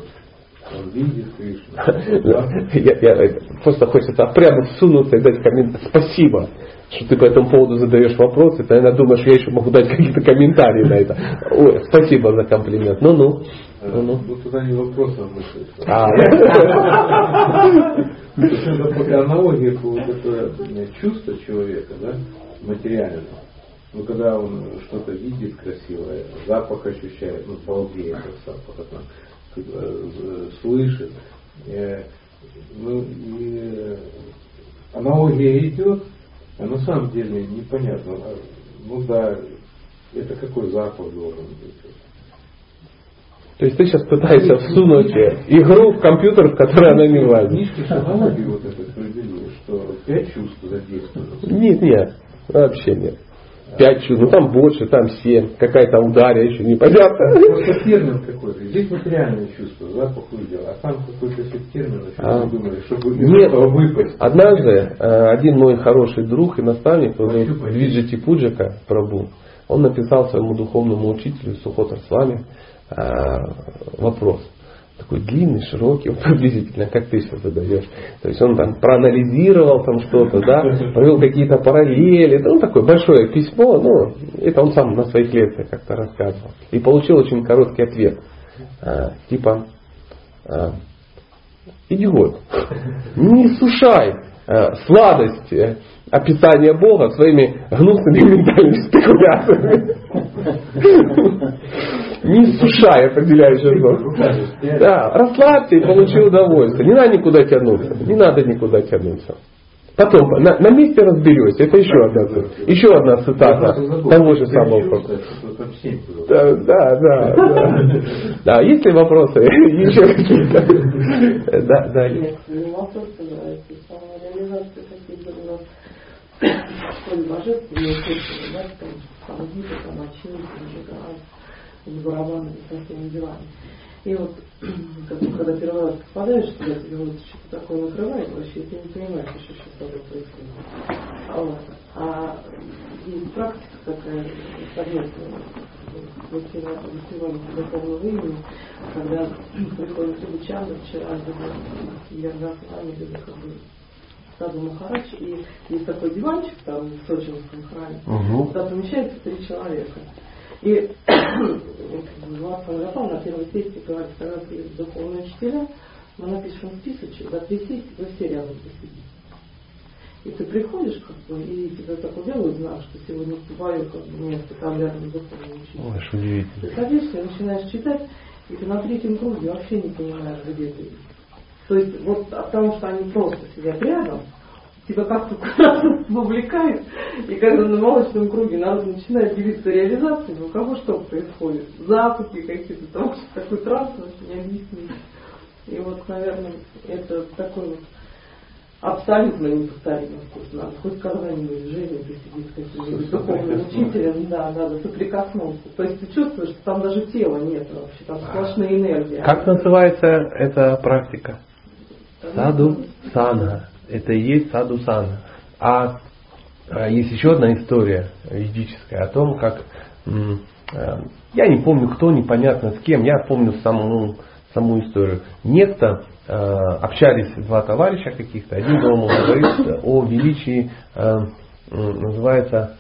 Он видит Кришну. Я, я, просто хочется прямо всунуться и дать комментарий. Спасибо, что ты по этому поводу задаешь вопросы. Ты, наверное, думаешь, я еще могу дать какие-то комментарии на это. Ой, спасибо за комплимент. Ну-ну. Ну, ну туда не вопрос, а мысль. А, аналогия вот это чувство человека, да, материального. Ну, когда он что-то видит красивое, запах ощущает, ну, балдеет от запаха, э, слышит. Э, ну, и аналогия идет, а на самом деле непонятно. А, ну да, это какой запах должен быть? То есть ты сейчас пытаешься всунуть игру в компьютер, в который она не влазит. Книжки психологии вот это определили, что пять чувств задействуют. Нет, нет, вообще нет. Пять чувств, ну там больше, там семь, какая-то ударя еще непонятно. Просто термин какой-то. Здесь материальное чувство, запах увидел, а там какой-то термин, а. думали, чтобы Нет, выпасть. Однажды э, один мой хороший друг и наставник, Виджити Пуджака Прабу, он написал своему духовному учителю Сухотар с вами вопрос такой длинный, широкий, приблизительно, как ты сейчас задаешь. То есть он там проанализировал там что-то, да, провел какие-то параллели. Ну, такое большое письмо, ну, это он сам на своих лекциях как-то рассказывал. И получил очень короткий ответ. А, типа, а, идиот, не сушай сладость э, описания Бога своими гнусными ментальными спекуляциями. Не сушай определяющий зон. Да, расслабься и получи удовольствие. Не надо никуда тянуться. Не надо никуда тянуться. Потом, на, на месте разберешься. Это еще одна, еще одна цитата того же самого. Да, да, да. Да, да есть ли вопросы? Еще какие-то? Да, да. Нет, не вопросы, самореализация какие-то школе божественной культуры, да, там, Сангита, там, Ачини, там, с барабанами, со всеми делами. И вот, когда первый раз попадаешь туда, тебе вот что-то такое накрывает, вообще ты не понимаешь еще, что с тобой происходит. А, вот. а есть практика такая совместная, высевание духовного имени, когда приходит либо Чанда, вчера, либо Ергас, либо как бы Саду Махарадж, и есть такой диванчик там в Сочинском храме, угу. туда помещается три человека. И Влад Гапал на первой сессии говорит, когда приедут духовные учителя, мы напишем списочек, за три сессии вы все рядом посидите. И ты приходишь, как бы, и тебя так делают знак, что сегодня твое как бы, место там рядом с духовным учителем. Ой, что удивительно. Ты садишься, начинаешь читать, и ты на третьем круге вообще не понимаешь, где ты. То есть вот от того, что они просто сидят рядом, тебя как-то вовлекает, и когда на молочном круге народ начинает делиться реализацией, у кого что происходит? Закупи какие-то, потому что такой транс не объяснить. И вот, наверное, это такой вот абсолютно неповторимый вкус. Надо хоть когда-нибудь в жизни посидеть с каким-нибудь духовным учителем, да, надо соприкоснуться. То есть ты чувствуешь, что там даже тела нет вообще, там сплошная энергия. Как называется эта практика? Саду Санга. Это и есть Саду Санга. А, а есть еще одна история ведическая о том, как э, я не помню кто, непонятно с кем, я помню саму, саму историю. Некто э, общались два товарища каких-то, один думал говорит о величии, э, называется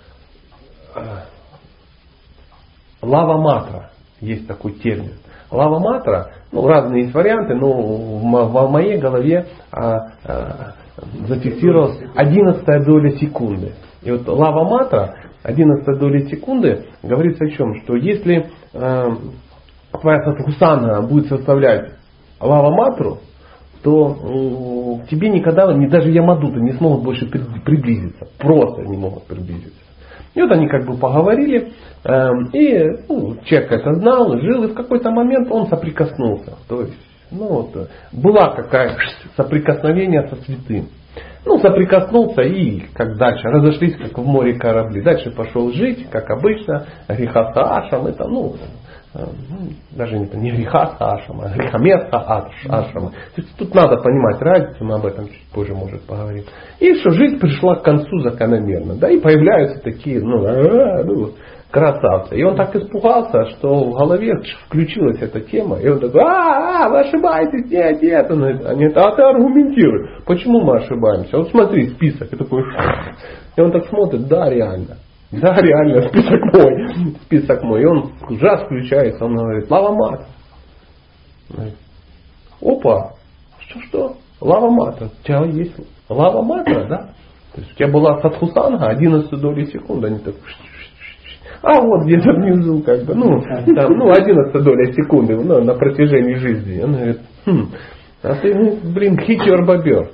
лава матра, есть такой термин. Лава матра, ну разные есть варианты, но в, моей голове а, а, зафиксировалась 11 доля секунды. И вот лава матра, 11 доля секунды, говорится о чем? Что если э, твоя сатхусана будет составлять лава матру, то э, тебе никогда, ни даже Ямадуты не смогут больше приблизиться. Просто не могут приблизиться. И вот они как бы поговорили, э, и ну, человек это знал, жил, и в какой-то момент он соприкоснулся. То есть ну, вот, была какая соприкосновение со святым. Ну, соприкоснулся и как дальше, разошлись, как в море корабли. Дальше пошел жить, как обычно, греха ашам, это, ну, э, ну, даже не, не греха ашам, а грехоместа ашама. То есть тут надо понимать разницу, мы об этом чуть позже, может, поговорим. И что жизнь пришла к концу закономерно, да, и появляются такие, ну, ну красавца. И он так испугался, что в голове включилась эта тема. И он такой, а, а вы ошибаетесь, нет, нет. Он говорит, они, а ты аргументируй. Почему мы ошибаемся? Вот смотри, список. И такой, и он так смотрит, да, реально. Да, реально, список мой. Список мой. И он жас включается, он говорит, лава мат. Опа, что-что? Лава мата. У тебя есть лава мата, да? То есть у тебя была садхусанга 11 доли секунды, они так а вот где-то внизу, как бы, ну, там, ну, 11 доля секунды ну, на протяжении жизни. Он говорит, хм, а ты, ну, блин, хитер бобер.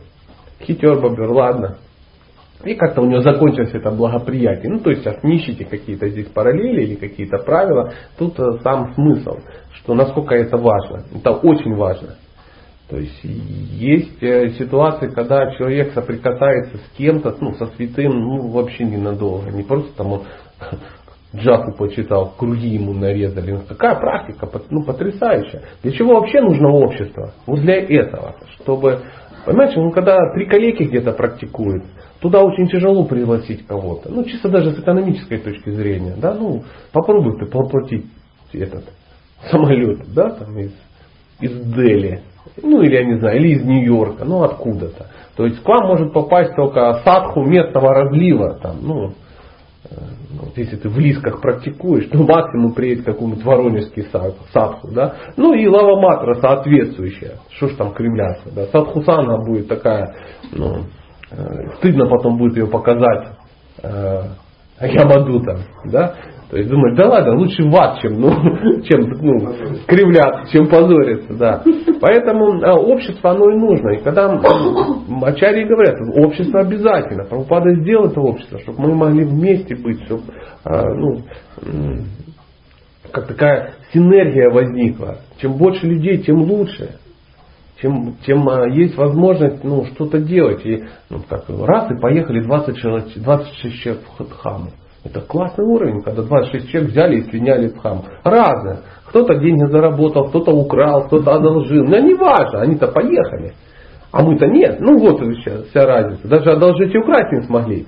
Хитер бобер, ладно. И как-то у него закончилось это благоприятие. Ну, то есть сейчас не ищите какие-то здесь параллели или какие-то правила. Тут э, сам смысл, что насколько это важно. Это очень важно. То есть есть э, ситуации, когда человек соприкасается с кем-то, ну, со святым, ну, вообще ненадолго. Не просто там он Джаку почитал, круги ему нарезали. Какая практика, ну, потрясающая. Для чего вообще нужно общество? Вот для этого. Чтобы, понимаете, ну, когда три коллеги где-то практикуют, туда очень тяжело пригласить кого-то. Ну, чисто даже с экономической точки зрения. Да, ну, попробуй ты воплотить этот самолет, да, там из, из Дели. Ну, или я не знаю, или из Нью-Йорка, ну, откуда-то. То есть к вам может попасть только садху местного разлива, там, ну, вот если ты в лисках практикуешь, то максимум приедет какой-нибудь воронежский садху. Да? Ну и лава матра соответствующая. Что ж там кривляться. Да? Садхусана будет такая, ну, э, стыдно потом будет ее показать э, Ямадута. Да? То есть думаешь, да ладно, лучше в ад, чем, ну, чем ну, кривляться, чем позориться. Да. Поэтому а, общество оно и нужно. И когда Ачарьи говорят, общество обязательно. Правопада сделал это общество, чтобы мы могли вместе быть, чтобы а, ну, как такая синергия возникла. Чем больше людей, тем лучше. Чем, чем а, есть возможность ну, что-то делать. И, ну, как, раз и поехали 20 человек, 26 человек в хаму. Это классный уровень, когда 26 человек взяли и слиняли в хам. Разное. Кто-то деньги заработал, кто-то украл, кто-то одолжил. Но не важно, они-то поехали. А мы-то нет. Ну вот сейчас вся разница. Даже одолжить и украсть не смогли.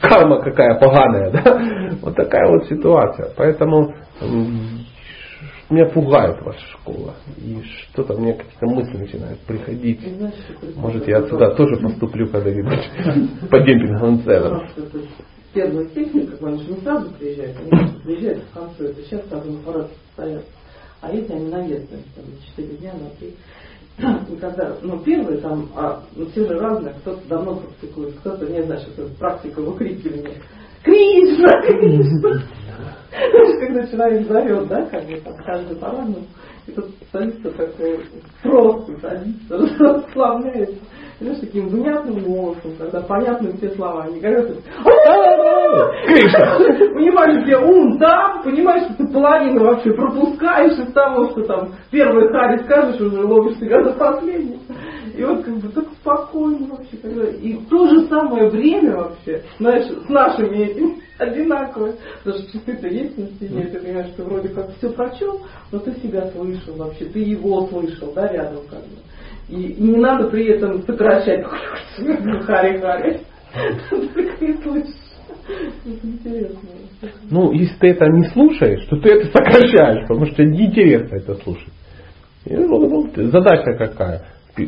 Карма какая поганая. Да? Вот такая вот ситуация. Поэтому меня пугает ваша школа. И что-то мне какие-то мысли начинают приходить. Может я отсюда тоже поступлю когда-нибудь по демпинговым ценам первая техника, как они же не сразу приезжают, они приезжают в конце, это сейчас так аппараты стоят. А эти они наездные, там, 4 дня, на 3. И когда, ну, первые там, а, ну, все же разные, кто-то давно практикует, кто-то, не знаю, что это практика выкрикивания. Кришна, Кришна! Когда человек зовет, да, как бы там каждый по-разному. И тут садится такой, просто садится, расслабляется знаешь, таким внятным голосом, когда понятны все слова. Они говорят, понимаешь, где ум там, понимаешь, что ты половину вообще пропускаешь из того, что там первый хари скажешь, уже ловишь себя за последний. И вот как бы так спокойно вообще. Когда... И в то же самое время вообще, знаешь, с нашими этими одинаково. Потому что часы-то есть на стене, ты понимаешь, что вроде как все прочел, но ты себя слышал вообще, ты его слышал, да, рядом как бы. И, и не надо при этом сокращать хари-хари. Ну, если ты это не слушаешь, то ты это сокращаешь, потому что неинтересно это слушать. И, ну, задача какая?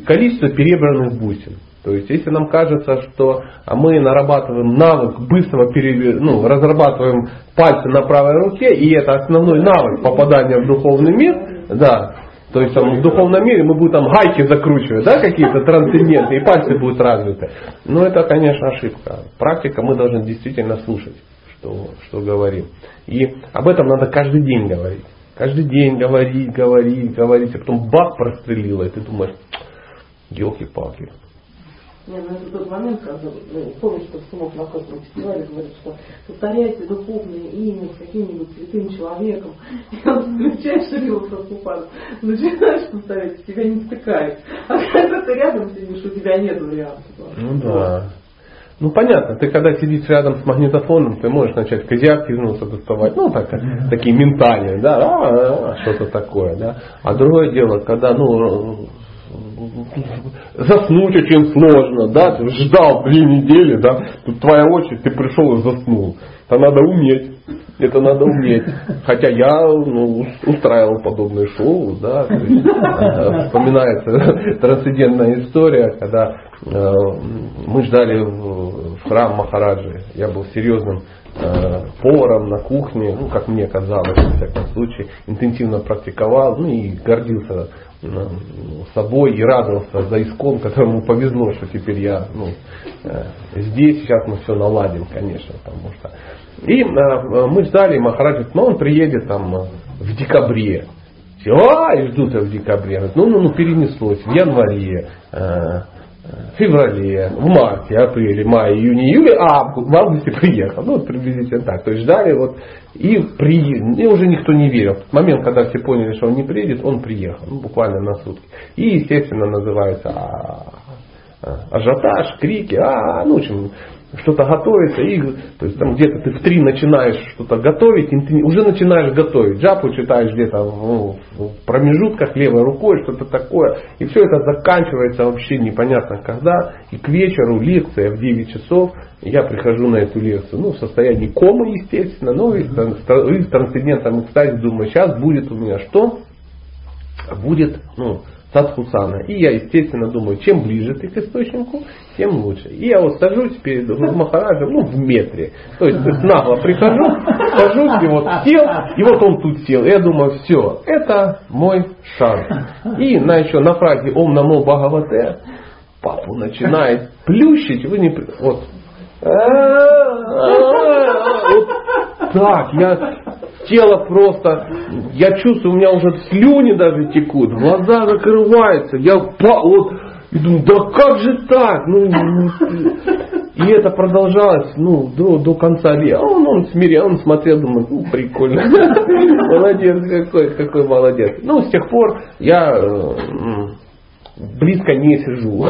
Количество перебранных бусин. То есть, если нам кажется, что мы нарабатываем навык быстрого перевер... ну, разрабатываем пальцы на правой руке, и это основной навык попадания в духовный мир, да, то есть там, в духовном мире мы будем там гайки закручивать, да, какие-то трансценденты, и пальцы будут развиты. Но это, конечно, ошибка. Практика мы должны действительно слушать, что, что говорим. И об этом надо каждый день говорить. Каждый день говорить, говорить, говорить, а потом бах прострелило, и ты думаешь, елки-палки. Не, ну это тот момент, когда, ну, помнишь, что Сумов на каждом фестивале говорит, что повторяйте духовное имя с каким-нибудь святым человеком, и он включаешь Шрилу Сапупан, начинаешь повторять, тебя не стыкает. А когда ты рядом сидишь, у тебя нет вариантов. Ну да. Ну понятно, ты когда сидишь рядом с магнитофоном, ты можешь начать изнулся доставать, ну так, такие ментальные, да, а, а, что-то такое, да. А другое дело, когда, ну, заснуть очень сложно, да, ты ждал две недели, да, тут твоя очередь, ты пришел и заснул. Это надо уметь. Это надо уметь. Хотя я ну, устраивал подобные шоу, да, есть, э, вспоминается трансцендентная история, когда э, мы ждали в, храм Махараджи. Я был серьезным э, поваром на кухне, ну, как мне казалось, в всяком случае, интенсивно практиковал, ну и гордился собой и радовался за искон, которому повезло, что теперь я ну, э, здесь, сейчас мы все наладим, конечно, потому что. И э, мы ждали Махараджа, но он приедет там э, в декабре. Все, а, и ждут в декабре. Ну, ну, ну, перенеслось в январе феврале, в марте, апреле, мае, июне, июле, а в августе приехал. Ну, вот приблизительно так. То есть ждали вот и приехал. И уже никто не верил. В момент, когда все поняли, что он не приедет, он приехал. Ну, буквально на сутки. И, естественно, называется а, а, ажиотаж, крики, а, ну, в общем, что-то готовится, и то есть там где-то ты в три начинаешь что-то готовить, уже начинаешь готовить. Джапу читаешь где-то в промежутках левой рукой, что-то такое. И все это заканчивается вообще непонятно когда. И к вечеру лекция в 9 часов. Я прихожу на эту лекцию, ну, в состоянии комы, естественно, ну, и с трансцендентом, кстати, думаю, сейчас будет у меня что? Будет, ну, садхусана. И я, естественно, думаю, чем ближе ты к источнику, тем лучше. И я вот сажусь перед Махараджем, ну, в метре. То есть, нагло прихожу, сажусь, и вот сел, и вот он тут сел. И я думаю, все, это мой шанс. И на еще на фразе Ом Намо Бхагавате папу начинает плющить, вы не... Вот. Так, я тело просто, я чувствую, у меня уже слюни даже текут, глаза закрываются, я вот, и думаю, да как же так? Ну, и это продолжалось ну, до, до конца лета. А он, он смирил, он смотрел, думает, ну прикольно. Молодец какой, какой молодец. Ну, с тех пор я э, близко не сижу.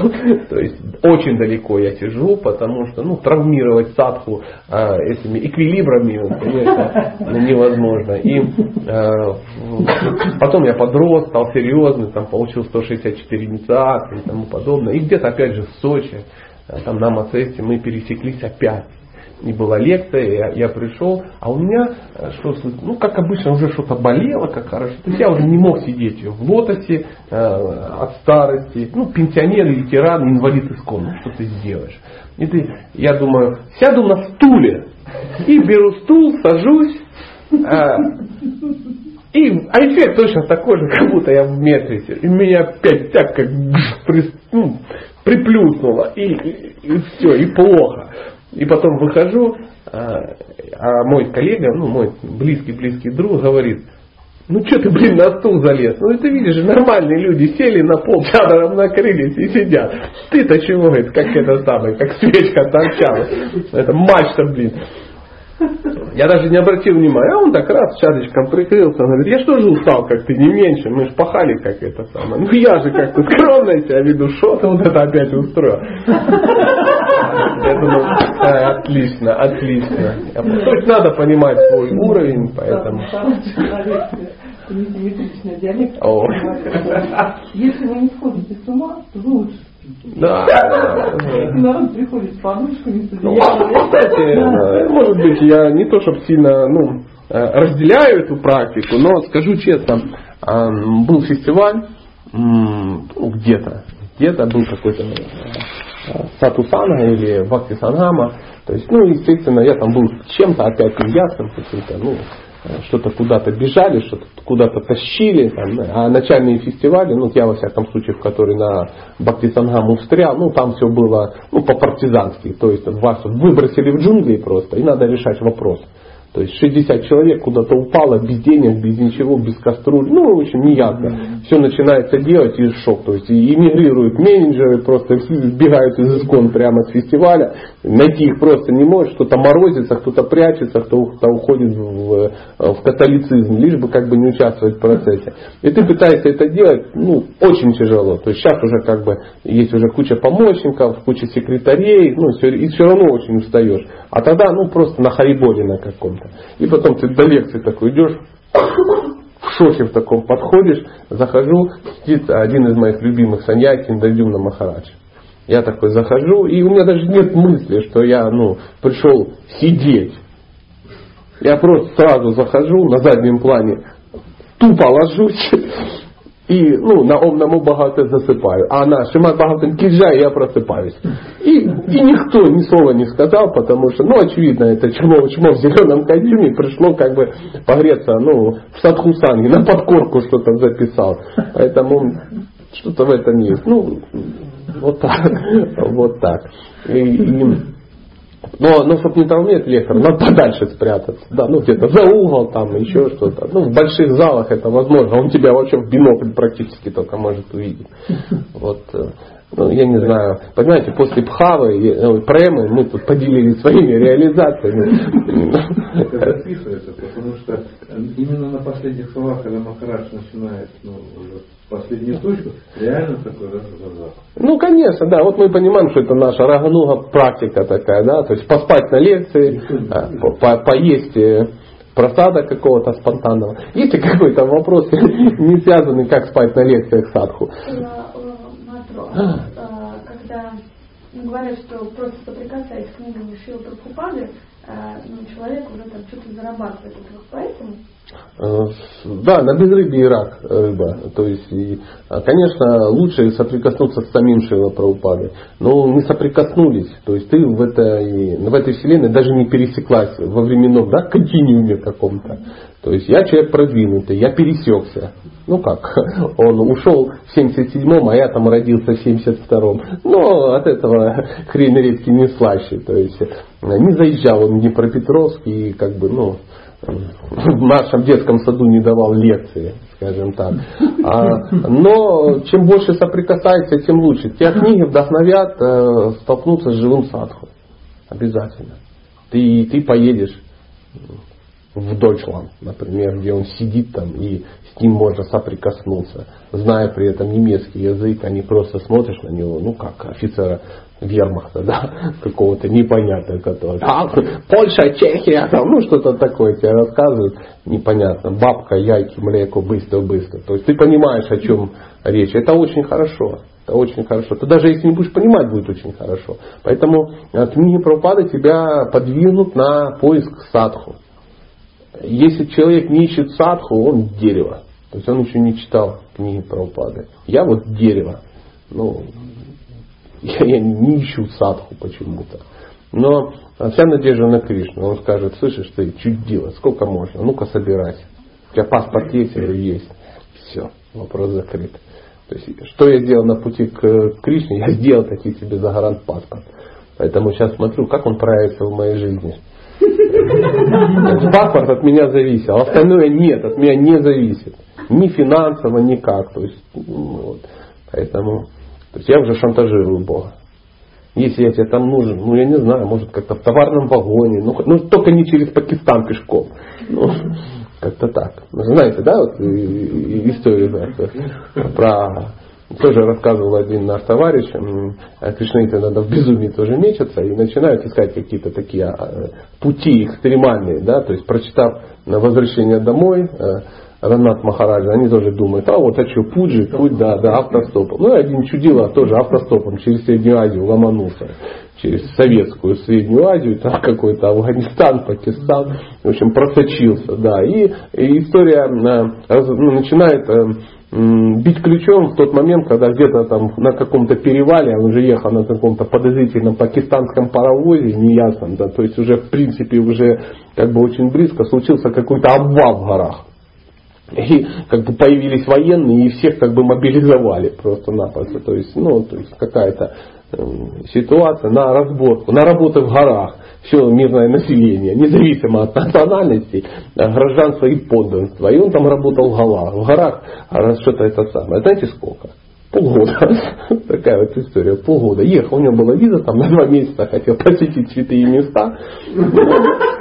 То есть очень далеко я сижу, потому что ну, травмировать садху э, этими эквилибрами, конечно, невозможно. И э, потом я подрос, стал серьезный, там получил 164 инициации и тому подобное. И где-то опять же в Сочи, э, там на Мацесте мы пересеклись опять не была лекция, я, я пришел, а у меня, э, что, ну, как обычно, уже что-то болело, как хорошо. То есть я уже не мог сидеть в лотосе э, от старости. Ну, пенсионер, ветеран, инвалид искон, ну, что ты сделаешь. И ты, я думаю, сяду на стуле и беру стул, сажусь, э, и, а эффект точно такой же, как будто я в метре. И меня опять так как при, ну, приплюснуло. И, и, и все, и плохо. И потом выхожу, а, а мой коллега, ну мой близкий-близкий друг говорит, ну что ты, блин, на стул залез? Ну ты видишь, нормальные люди сели на пол, чадором накрылись и сидят. Ты-то чего, говорит, как это самое, как свечка торчала. Это мачта, блин. Я даже не обратил внимания, а он так раз чашечком прикрылся. Он говорит, я что же устал, как ты, не меньше, мы же пахали, как это самое. Ну я же как-то скромно себя веду, что ты вот это опять устроил. Я думаю, отлично, отлично. То есть надо понимать свой уровень, поэтому... Если вы не сходите с ума, то вы лучше да. Народ приходит с подушками, с ну, кстати, может быть, я не то, чтобы сильно ну, э, разделяю эту практику, но скажу честно, был фестиваль ну, где-то, где-то был какой-то э, Сатусана или Бхакти Сангама. То есть, ну, естественно, я там был чем-то опять неясным, каким-то, ну, что-то куда-то бежали, что-то куда-то тащили, там, а начальные фестивали, ну я во всяком случае, в который на Бхактисангаму встрял, ну там все было ну, по-партизански, то есть вас выбросили в джунгли просто, и надо решать вопрос. То есть 60 человек куда-то упало без денег, без ничего, без кастрюль. Ну, в общем, неясно. Mm-hmm. Все начинается делать и шок. То есть и эмигрируют менеджеры, просто бегают из искон прямо с фестиваля. Найти их просто не может. Кто-то морозится, кто-то прячется, кто-то уходит в, в католицизм, лишь бы как бы не участвовать в процессе. И ты пытаешься это делать, ну, очень тяжело. То есть сейчас уже как бы есть уже куча помощников, куча секретарей, ну, и все равно очень устаешь. А тогда, ну, просто на хариболе на каком-то чем И потом ты до лекции такой идешь, в шоке в таком подходишь, захожу, сидит один из моих любимых Саньяти Индадюмна Махарадж. Я такой захожу, и у меня даже нет мысли, что я ну, пришел сидеть. Я просто сразу захожу на заднем плане, тупо ложусь, и ну, на ом намо багато засыпаю. А на Шимат Бхагаватам Киджа я просыпаюсь. И, и никто ни слова не сказал, потому что, ну, очевидно, это чмо, чмо в зеленом костюме пришло как бы погреться, ну, в Садхусанге, на подкорку что-то записал. Поэтому что-то в этом есть. Ну, вот так. Вот так. И, и, но, но чтобы не толмеет лектор, надо подальше спрятаться. Да, ну где-то за угол, там еще что-то. Ну, в больших залах это возможно. Он тебя вообще в бинокль практически только может увидеть. Вот. Э, ну, я не знаю, понимаете, после Пхавы, ну, Премы мы тут поделились своими реализациями. Это записывается, потому что именно на последних словах, когда Махарадж начинает ну, последнюю точку, реально такой раз. Ну, конечно, да. Вот мы понимаем, что это наша рагануга практика такая, да, то есть поспать на лекции, а, по поесть э, просада какого-то спонтанного. Есть ли какой-то вопрос, не связанный, как спать на лекциях садху? А, когда говорят, что просто соприкасаясь с книгами Шила Прабхупады, а, ну, человек уже там что-то зарабатывает. Вот поэтому Э, да, на безрыбье и рак рыба. То есть, и, а, конечно, лучше соприкоснуться с самим Шила Праупадой. Но не соприкоснулись. То есть ты в этой, в этой вселенной даже не пересеклась во временном да, континууме каком-то. То есть я человек продвинутый, я пересекся. Ну как, он ушел в 77-м, а я там родился в 72-м. Но от этого хрен редкий не слаще. То есть не заезжал он в Днепропетровск и как бы, ну, в нашем детском саду не давал лекции, скажем так. А, но чем больше соприкасается, тем лучше. Те книги вдохновят э, столкнуться с живым садху. Обязательно. Ты, ты поедешь в Дойчланд, например, где он сидит там и с ним можно соприкоснуться, зная при этом немецкий язык, а не просто смотришь на него, ну как офицера вермахта, да, какого-то непонятного, который, а, Польша, Чехия, там, ну что-то такое тебе рассказывают, непонятно, бабка, яйки, млеко, быстро-быстро. То есть ты понимаешь, о чем речь. Это очень хорошо. Это очень хорошо. Ты даже если не будешь понимать, будет очень хорошо. Поэтому книги Прабхупады тебя подвинут на поиск садху. Если человек не ищет садху, он дерево. То есть он еще не читал книги Прабхупады. Я вот дерево. Ну, я, я не ищу садху почему-то. Но вся надежда на Кришну. Он скажет, слышишь, ты чудила, сколько можно? Ну-ка собирайся. У тебя паспорт есть? Говорю, есть. Все, вопрос закрыт. То есть, что я сделал на пути к Кришне? Я сделал такие себе загранпаспорт. Поэтому сейчас смотрю, как он проявится в моей жизни. Паспорт от меня зависел, а остальное нет, от меня не зависит. Ни финансово, никак. То есть, ну, вот. Поэтому то есть я уже шантажирую Бога. Если я тебе там нужен, ну я не знаю, может как-то в товарном вагоне, ну, ну только не через Пакистан пешком. Ну, как-то так. Вы знаете, да, вот историю да, про тоже рассказывал один наш товарищ, кришнаиты надо в безумии тоже мечется и начинают искать какие-то такие а, пути экстремальные, да, то есть прочитав на возвращение домой, э, Ранат Махараджа, они тоже думают, а вот а что, Пуджи, путь, да, да, автостопом. Ну и один чудило тоже автостопом через Среднюю Азию ломанулся, через советскую Среднюю Азию, там какой-то Афганистан, Пакистан, в общем, просочился, да. И, и история э, ну, начинает э, бить ключом в тот момент, когда где-то там на каком-то перевале, он уже ехал на каком-то подозрительном пакистанском паровозе, неясном, да, то есть уже в принципе уже как бы очень близко случился какой-то обвал в горах. И как бы появились военные и всех как бы мобилизовали просто-напросто. То есть, ну, то есть какая-то э, ситуация на разборку, на работы в горах. все мирное население, независимо от национальности, гражданства и подданства. И он там работал в горах. В горах что-то это самое. Знаете сколько? Полгода. Такая вот история. Полгода. Ехал, у него была виза, там на два месяца хотел посетить святые места.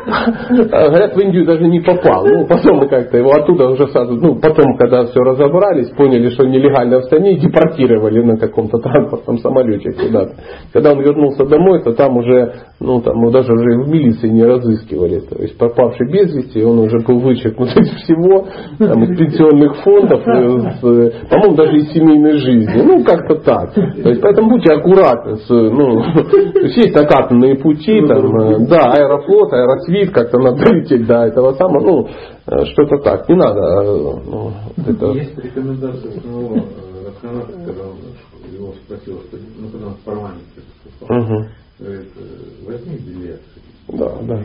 А, говорят, в Индию даже не попал. Ну, потом как-то его оттуда уже сразу, ну, потом, когда все разобрались, поняли, что нелегально в стране, депортировали на каком-то транспортном самолете куда-то. Когда он вернулся домой, то там уже, ну, там, ну, даже уже в милиции не разыскивали. То есть пропавший без вести, он уже был вычеркнут из всего, там, из пенсионных фондов, из, по-моему, даже из семейной жизни жизни. Ну, как-то так. То есть, поэтому будьте аккуратны. С, ну, есть, накатанные пути, там, э, да, аэрофлот, аэросвит, как-то надо долететь до этого самого, ну, э, что-то так. Не надо. Э, ну, это... Есть рекомендация самого Раханата, когда он его спросил, что, ну, когда он в парламенте выступал, возьми билет, да, да.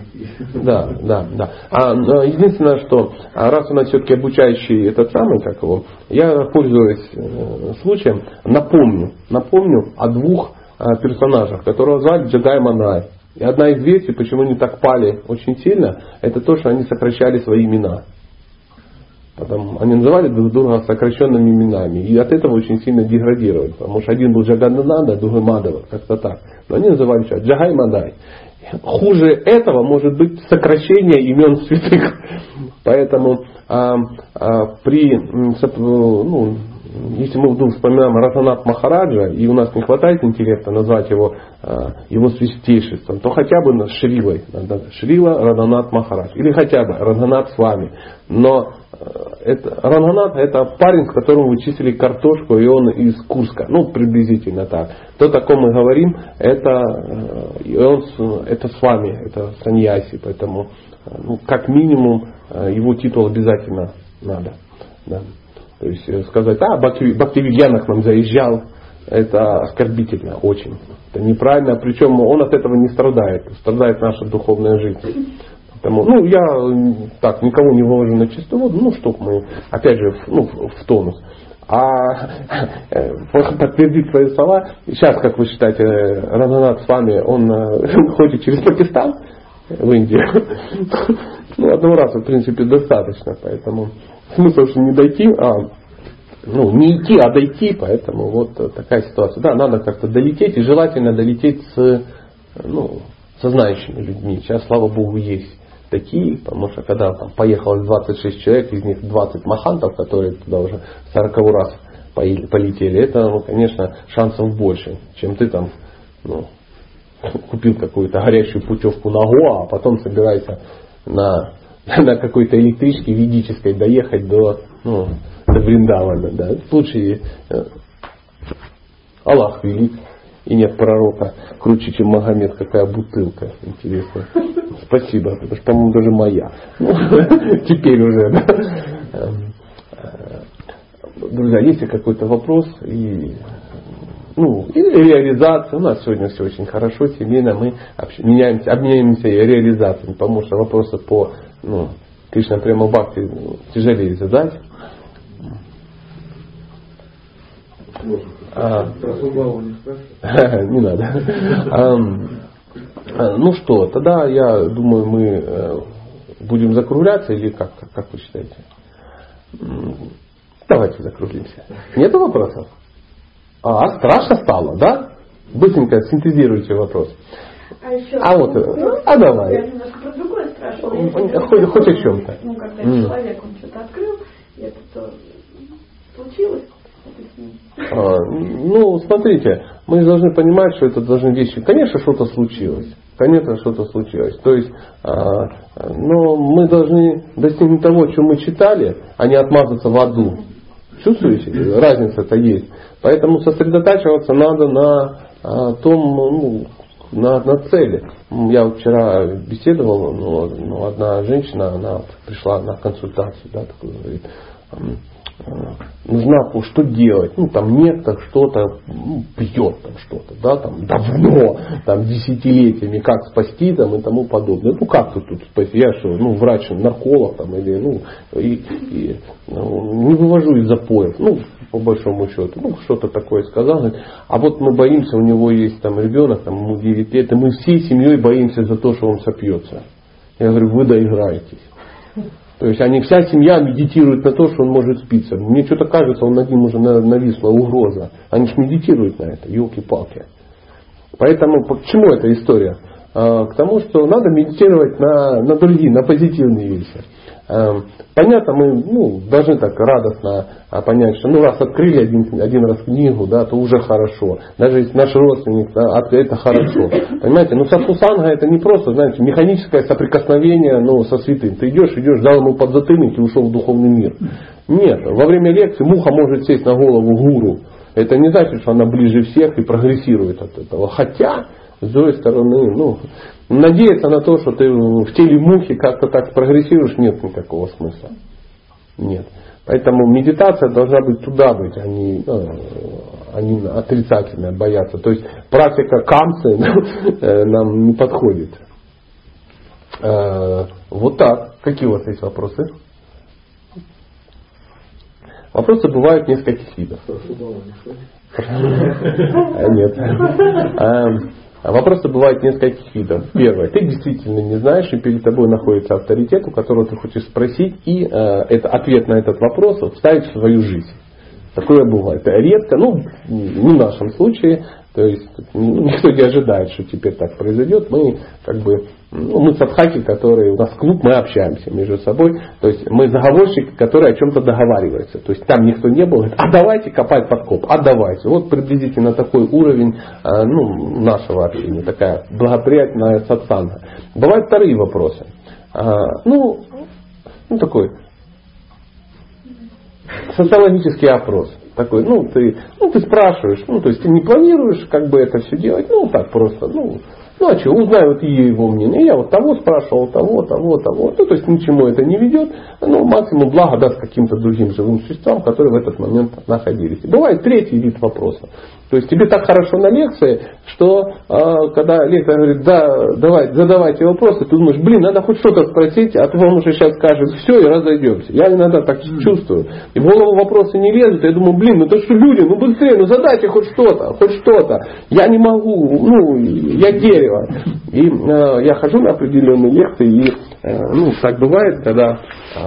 Да, да, да. А, единственное, что а раз у нас все-таки обучающий этот самый, как его, я пользуюсь э, случаем, напомню, напомню о двух э, персонажах, которого звали Джагай Манай. И одна из версий, почему они так пали очень сильно, это то, что они сокращали свои имена. Потом они называли друг друга сокращенными именами. И от этого очень сильно деградировали. Потому что один был Джаганнада, другой Мадава, как-то так. Но они называли что? Джагай Мадай хуже этого может быть сокращение имен святых. Поэтому а, а, при, ну, если мы вдруг вспоминаем Ратанат Махараджа, и у нас не хватает интеллекта назвать его, а, его святейшеством, то хотя бы на Шривой, Шрила Раданат Махарадж, или хотя бы Раданат с вами. Но это, Ранганат это парень, с которым вы чистили картошку, и он из Курска. Ну, приблизительно так. То, о ком мы говорим, это, э, он, это с вами, это саньяси. Поэтому, э, ну, как минимум, э, его титул обязательно надо. Да. То есть сказать, а, Бхактивидьяна к нам заезжал, это оскорбительно очень. Это неправильно, причем он от этого не страдает. Страдает наша духовная жизнь. Поэтому, ну, я так никого не вывожу на чистую воду, ну, чтобы мы, опять же, в, ну, в тонус. А э, подтвердить свои слова, сейчас, как вы считаете, Рананат с вами, он э, ходит через Пакистан в Индию. Ну, одного раза, в принципе, достаточно, поэтому смысл, что не дойти, а ну, не идти, а дойти, поэтому вот такая ситуация. Да, надо как-то долететь, и желательно долететь с, ну, со знающими людьми. Сейчас, слава Богу, есть такие, потому что когда там поехало 26 человек, из них 20 махантов, которые туда уже 40 раз полетели, это, ну, конечно, шансов больше, чем ты там ну, купил какую-то горящую путевку на Гоа, а потом собираешься на, на какой-то электричке ведической доехать до, ну, до Вриндавана. Да. Лучше э, Аллах велик и нет пророка круче, чем Магомед, какая бутылка, интересно. Спасибо, потому что, по-моему, даже моя. Ну, теперь уже, э, друзья, если какой-то вопрос и ну, или реализация. У нас сегодня все очень хорошо, семейно, мы меняемся, обменяемся реализациями, потому что вопросы по ну, Кришна Према Бхакти тяжелее задать. А, не надо. А, ну что, тогда я думаю, мы э, будем закругляться или как, как вы считаете? Давайте закруглимся. Нет вопросов? А, страшно стало, да? Быстренько синтезируйте вопрос. А, еще а вот, вопрос, а давай. Я немножко про другое спрашивала. Хоть, хоть о чем-то. Ну, когда mm. человек, он что-то открыл, и это то случилось, а, ну, смотрите, мы должны понимать, что это должны вещи. Конечно, что-то случилось. Конечно, что-то случилось. То есть, а, но мы должны достигнуть того, что мы читали, а не отмазаться в аду. Чувствуете? Разница-то есть. Поэтому сосредотачиваться надо на а, том, ну, на, на цели. Я вчера беседовал, но, но одна женщина, она пришла на консультацию, да, такой говорит, нужна, что делать, ну там некто что-то ну, пьет там что-то, да, там давно, там десятилетиями, как спасти там и тому подобное. Ну как тут, тут спасти, я что, ну врач, нарколог там или, ну, и, и ну, не вывожу из запоев, ну по большому счету. Ну, что-то такое сказал. А вот мы боимся, у него есть там ребенок, там ему 9 лет, и мы всей семьей боимся за то, что он сопьется. Я говорю, вы доиграетесь. То есть они, вся семья медитирует на то, что он может спиться. Мне что-то кажется, он над ним уже нависла угроза. Они же медитируют на это, елки-палки. Поэтому к чему эта история? А, к тому, что надо медитировать на, на другие, на позитивные вещи. А, понятно, мы ну, должны так радостно а, понять, что ну раз открыли один, один раз книгу, да, то уже хорошо. Даже если наш родственник, да, это хорошо. Понимаете, ну сатсусанга это не просто, знаете, механическое соприкосновение ну, со святым. Ты идешь, идешь, дал ему подзатыльник и ушел в духовный мир. Нет, во время лекции муха может сесть на голову гуру. Это не значит, что она ближе всех и прогрессирует от этого. Хотя с другой стороны, ну, надеяться на то, что ты в теле мухи как-то так прогрессируешь, нет никакого смысла. Нет. Поэтому медитация должна быть туда быть, а не, ну, а не отрицательная, бояться. То есть практика камсы э, нам не подходит. Э, вот так. Какие у вас есть вопросы? Вопросы бывают нескольких видов. Нет. А вопросы бывают нескольких видов. Первое, ты действительно не знаешь, и перед тобой находится авторитет, у которого ты хочешь спросить, и э, это, ответ на этот вопрос вставить в свою жизнь. Такое бывает. Редко, ну, не в нашем случае, то есть ну, никто не ожидает, что теперь так произойдет. Мы как бы ну, мы садхаки, которые у нас клуб, мы общаемся между собой. То есть мы заговорщики, которые о чем-то договариваются. То есть там никто не был, говорит, а давайте копать подкоп, а давайте. Вот приблизительно такой уровень а, ну, нашего общения, такая благоприятная сатсанга. Бывают вторые вопросы. А, ну, ну такой социологический опрос такой, ну ты, ну ты спрашиваешь, ну то есть ты не планируешь как бы это все делать, ну так просто, ну, ну а что, узнаю вот и его мнение. Я вот того спрашивал, того, того, того. Ну, то есть ничему это не ведет. Ну, максимум благо даст каким-то другим живым существам, которые в этот момент находились. И бывает третий вид вопроса. То есть тебе так хорошо на лекции, что э, когда лектор говорит, да, давай, задавайте вопросы, ты думаешь, блин, надо хоть что-то спросить, а то вам уже сейчас скажет все и разойдемся. Я иногда так чувствую. И в голову вопросы не лезут, я думаю, блин, ну то что люди, ну быстрее, ну задайте хоть что-то, хоть что-то. Я не могу, ну, я дерево. И э, я хожу на определенные лекции, и э, ну, так бывает, когда э,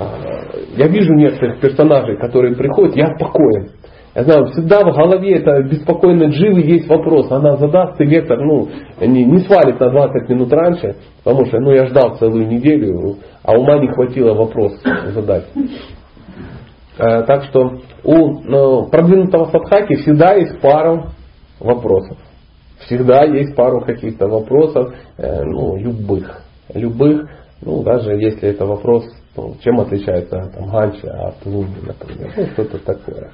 я вижу некоторых персонажей, которые приходят, я спокоен. Я знаю, всегда в голове это беспокойно дживы есть вопрос. Она задаст, и лектор ну, не, не свалит на 20 минут раньше, потому что ну, я ждал целую неделю, а ума не хватило вопрос задать. Э, так что у ну, продвинутого садхаки всегда есть пару вопросов. Всегда есть пару каких-то вопросов, э, ну, любых. Любых, ну, даже если это вопрос, ну, чем отличается там, ганча от лунги, например. Ну, что-то такое.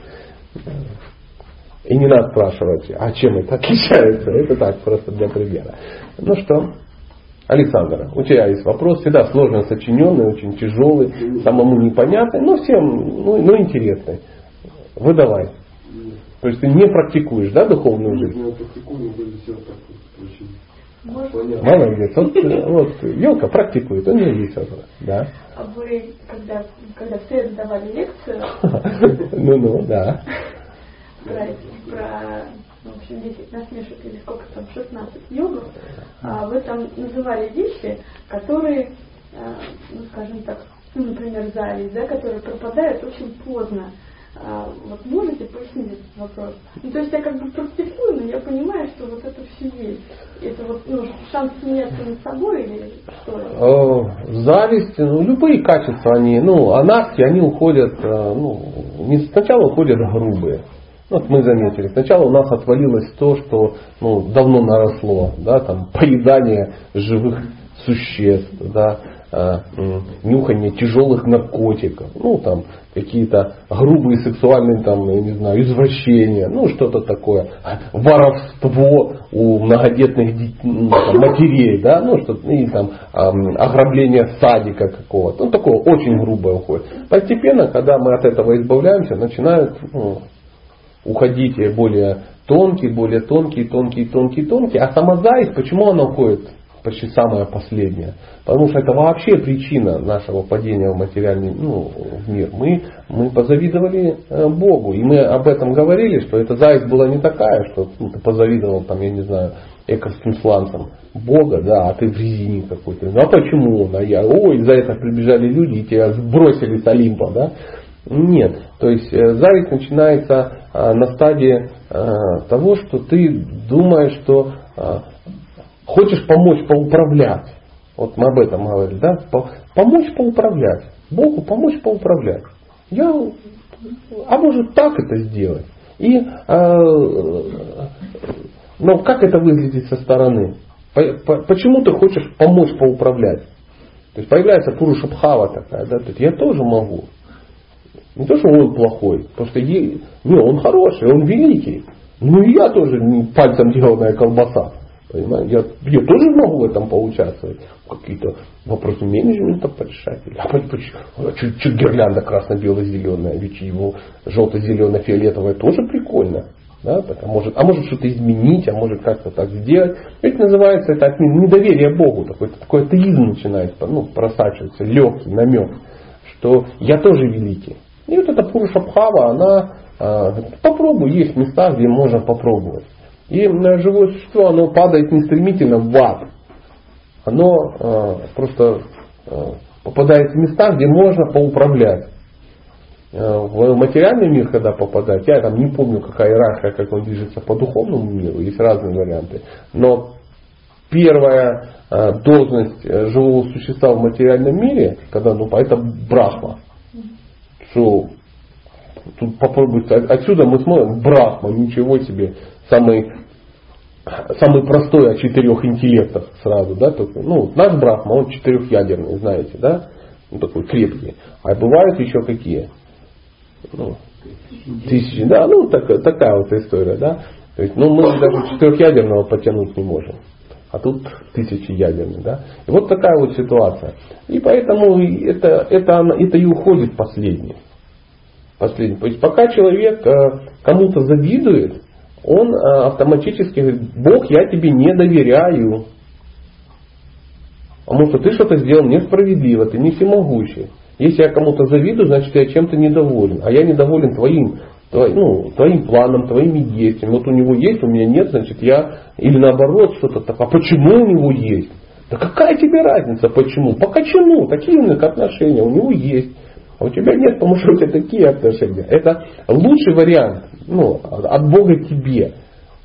И не надо спрашивать, а чем это отличается. Это так, просто для примера. Ну что, Александр, у тебя есть вопрос, всегда сложно сочиненный, очень тяжелый, самому непонятный, но всем ну, ну, интересный. Выдавай. То есть ты не практикуешь, да, духовную жизнь? Я практикую, но себя так очень Молодец. Вот, вот елка практикует, он не весело. Да. А вы, когда, когда все давали лекцию, ну-ну, да. Про, про ну, в общем, 10 насмешек или сколько там, 16 йогов, а вы там называли вещи, которые, а, ну, скажем так, ну, например, зависть, да, которые пропадают очень поздно. А, вот можете пояснить этот вопрос? Ну, то есть я как бы практикую, но я понимаю, что вот это все есть. Это вот ну, шанс смеяться над собой или что это? Зависть, ну, любые качества, они, ну, анаски, они уходят, э, ну, не сначала уходят грубые. Вот мы заметили, сначала у нас отвалилось то, что ну, давно наросло, да, там, поедание живых существ, да, э, нюхание тяжелых наркотиков, ну там какие-то грубые сексуальные там, я не знаю, извращения, ну что-то такое, воровство у многодетных ну, там, матерей, да, ну что и там ограбление садика какого-то, ну такое очень грубое уходит. Постепенно, когда мы от этого избавляемся, начинают ну, уходить более тонкие, более тонкие, тонкие, тонкие, тонкие, а сама зависть, почему она уходит почти самое последнее. Потому что это вообще причина нашего падения в материальный ну, в мир. Мы, мы позавидовали э, Богу. И мы об этом говорили, что эта зависть была не такая, что ну, ты позавидовал, там, я не знаю, эковским сланцам. Бога, да, а ты в резине какой-то. Ну а почему он? А я, ой, за это прибежали люди и тебя сбросили с Олимпа, да? Нет. То есть э, зависть начинается а, на стадии того, что ты думаешь, что хочешь помочь поуправлять. Вот мы об этом говорили, да? Помочь поуправлять. Богу помочь поуправлять. Я, а может так это сделать? И, но как это выглядит со стороны? Почему ты хочешь помочь поуправлять? То есть появляется Пуруша Бхава такая, да, то есть я тоже могу. Не то, что он плохой, просто е... не, он хороший, он великий. Ну и я тоже пальцем деланная колбаса. Понимаете? Я, я тоже могу в этом поучаствовать. Какие-то вопросы менеджмента порешать. А почему? А что, что гирлянда красно-бело-зеленая? Ведь его желто-зелено-фиолетовая тоже прикольно. Да? Так, а, может, а может что-то изменить, а может как-то так сделать. Это называется это недоверие Богу. Такой, такой атеизм начинает ну, просачиваться, легкий намек, что я тоже великий. И вот эта Пуруша Бхава, она э, попробуй, есть места, где можно попробовать. И живое существо, оно падает не стремительно в ад. Оно э, просто э, попадает в места, где можно поуправлять. Э, в материальный мир, когда попадать, я там не помню, какая иерархия, как он движется по духовному миру, есть разные варианты. Но первая э, должность э, живого существа в материальном мире, когда, ну, это брахма. Что тут попробуйте, отсюда мы смотрим, брахма, ничего себе, самый самый простой о четырех интеллектах сразу, да, только, ну, наш брахма, он четырехъядерный, знаете, да, он такой крепкий. А бывают еще какие? ну, тысячи, да, ну так, такая вот история, да. То есть, ну, мы даже четырехъядерного потянуть не можем. А тут тысячи ядерных, да. И вот такая вот ситуация. И поэтому это, это, это и уходит последний. Последний. То есть пока человек э, кому-то завидует, он э, автоматически говорит, Бог, я тебе не доверяю. Потому что ты что-то сделал несправедливо, ты не всемогущий. Если я кому-то завидую, значит я чем-то недоволен. А я недоволен твоим, твоим, ну, твоим планом, твоими действиями. Вот у него есть, у меня нет, значит я... Или наоборот что-то такое. А почему у него есть? Да какая тебе разница, почему? По кочану, такие у них отношения, у него есть. А у тебя нет, потому что у тебя такие отношения. Это лучший вариант ну, от Бога тебе.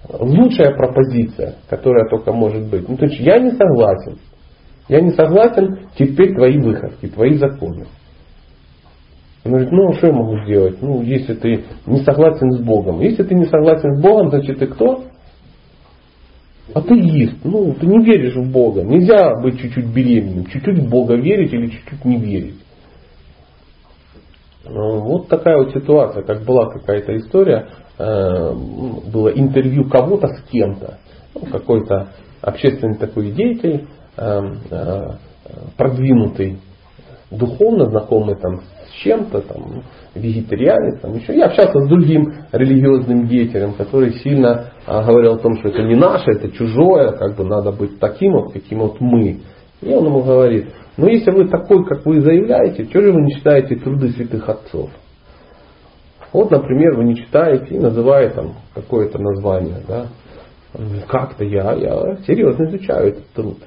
Лучшая пропозиция, которая только может быть. Ну, то есть я не согласен. Я не согласен, теперь твои выходки, твои законы. Он говорит, ну что я могу сделать? Ну, если ты не согласен с Богом. Если ты не согласен с Богом, значит ты кто? Атеист. Ну, ты не веришь в Бога. Нельзя быть чуть-чуть беременным. Чуть-чуть в Бога верить или чуть-чуть не верить. Ну, вот такая вот ситуация, как была какая-то история, э, было интервью кого-то с кем-то, ну, какой-то общественный такой деятель, э, э, продвинутый, духовно знакомый там с чем-то, там, вегетарианец, там еще. Я общался с другим религиозным деятелем, который сильно говорил о том, что это не наше, это чужое, как бы надо быть таким вот, каким вот мы. И он ему говорит, ну если вы такой, как вы заявляете, что же вы не читаете труды святых отцов? Вот, например, вы не читаете и называете там какое-то название, да? Как-то я, я серьезно изучаю этот труд.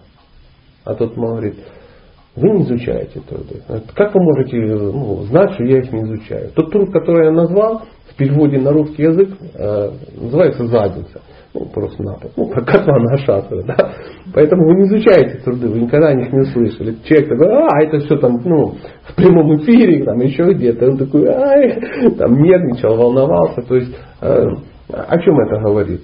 А тот говорит, вы не изучаете труды. Как вы можете ну, знать, что я их не изучаю? Тот труд, который я назвал, в переводе на русский язык э, называется задница. Ну, просто напад. Ну, как котла на шатре, да. Поэтому вы не изучаете труды, вы никогда о них не слышали. Человек такой, а, это все там, ну, в прямом эфире, там еще где-то. Он такой, ай, там нервничал, волновался. То есть, э, о чем это говорит?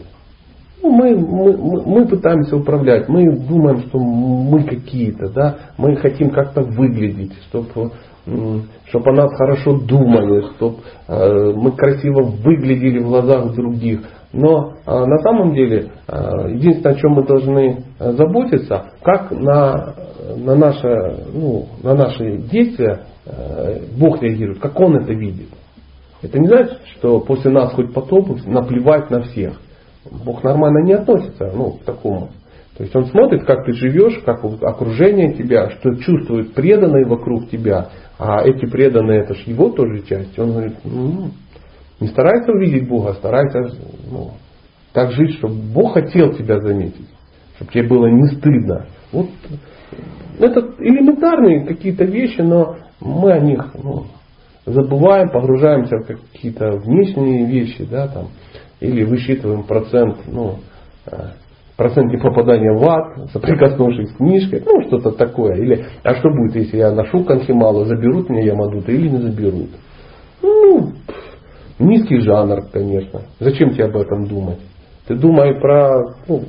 Ну, мы, мы, мы пытаемся управлять, мы думаем, что мы какие-то, да, мы хотим как-то выглядеть, чтобы чтобы о нас хорошо думали, чтобы э, мы красиво выглядели в глазах других. Но э, на самом деле э, единственное, о чем мы должны заботиться, как на, на, наше, ну, на наши действия Бог реагирует, как Он это видит. Это не значит, что после нас хоть потоп наплевать на всех. Бог нормально не относится ну, к такому. То есть он смотрит, как ты живешь, как окружение тебя, что чувствуют преданные вокруг тебя, а эти преданные это же его тоже часть. Он говорит, ну, не старайся увидеть Бога, старайся ну, так жить, чтобы Бог хотел тебя заметить, чтобы тебе было не стыдно. Вот это элементарные какие-то вещи, но мы о них ну, забываем, погружаемся в какие-то внешние вещи, да, там, или высчитываем процент, ну, э, процент непопадания в ад, соприкоснувшись с книжкой, ну, что-то такое. Или, а что будет, если я ношу конхималу, заберут меня Ямадута или не заберут? Ну, низкий жанр, конечно. Зачем тебе об этом думать? Ты думай про, ну,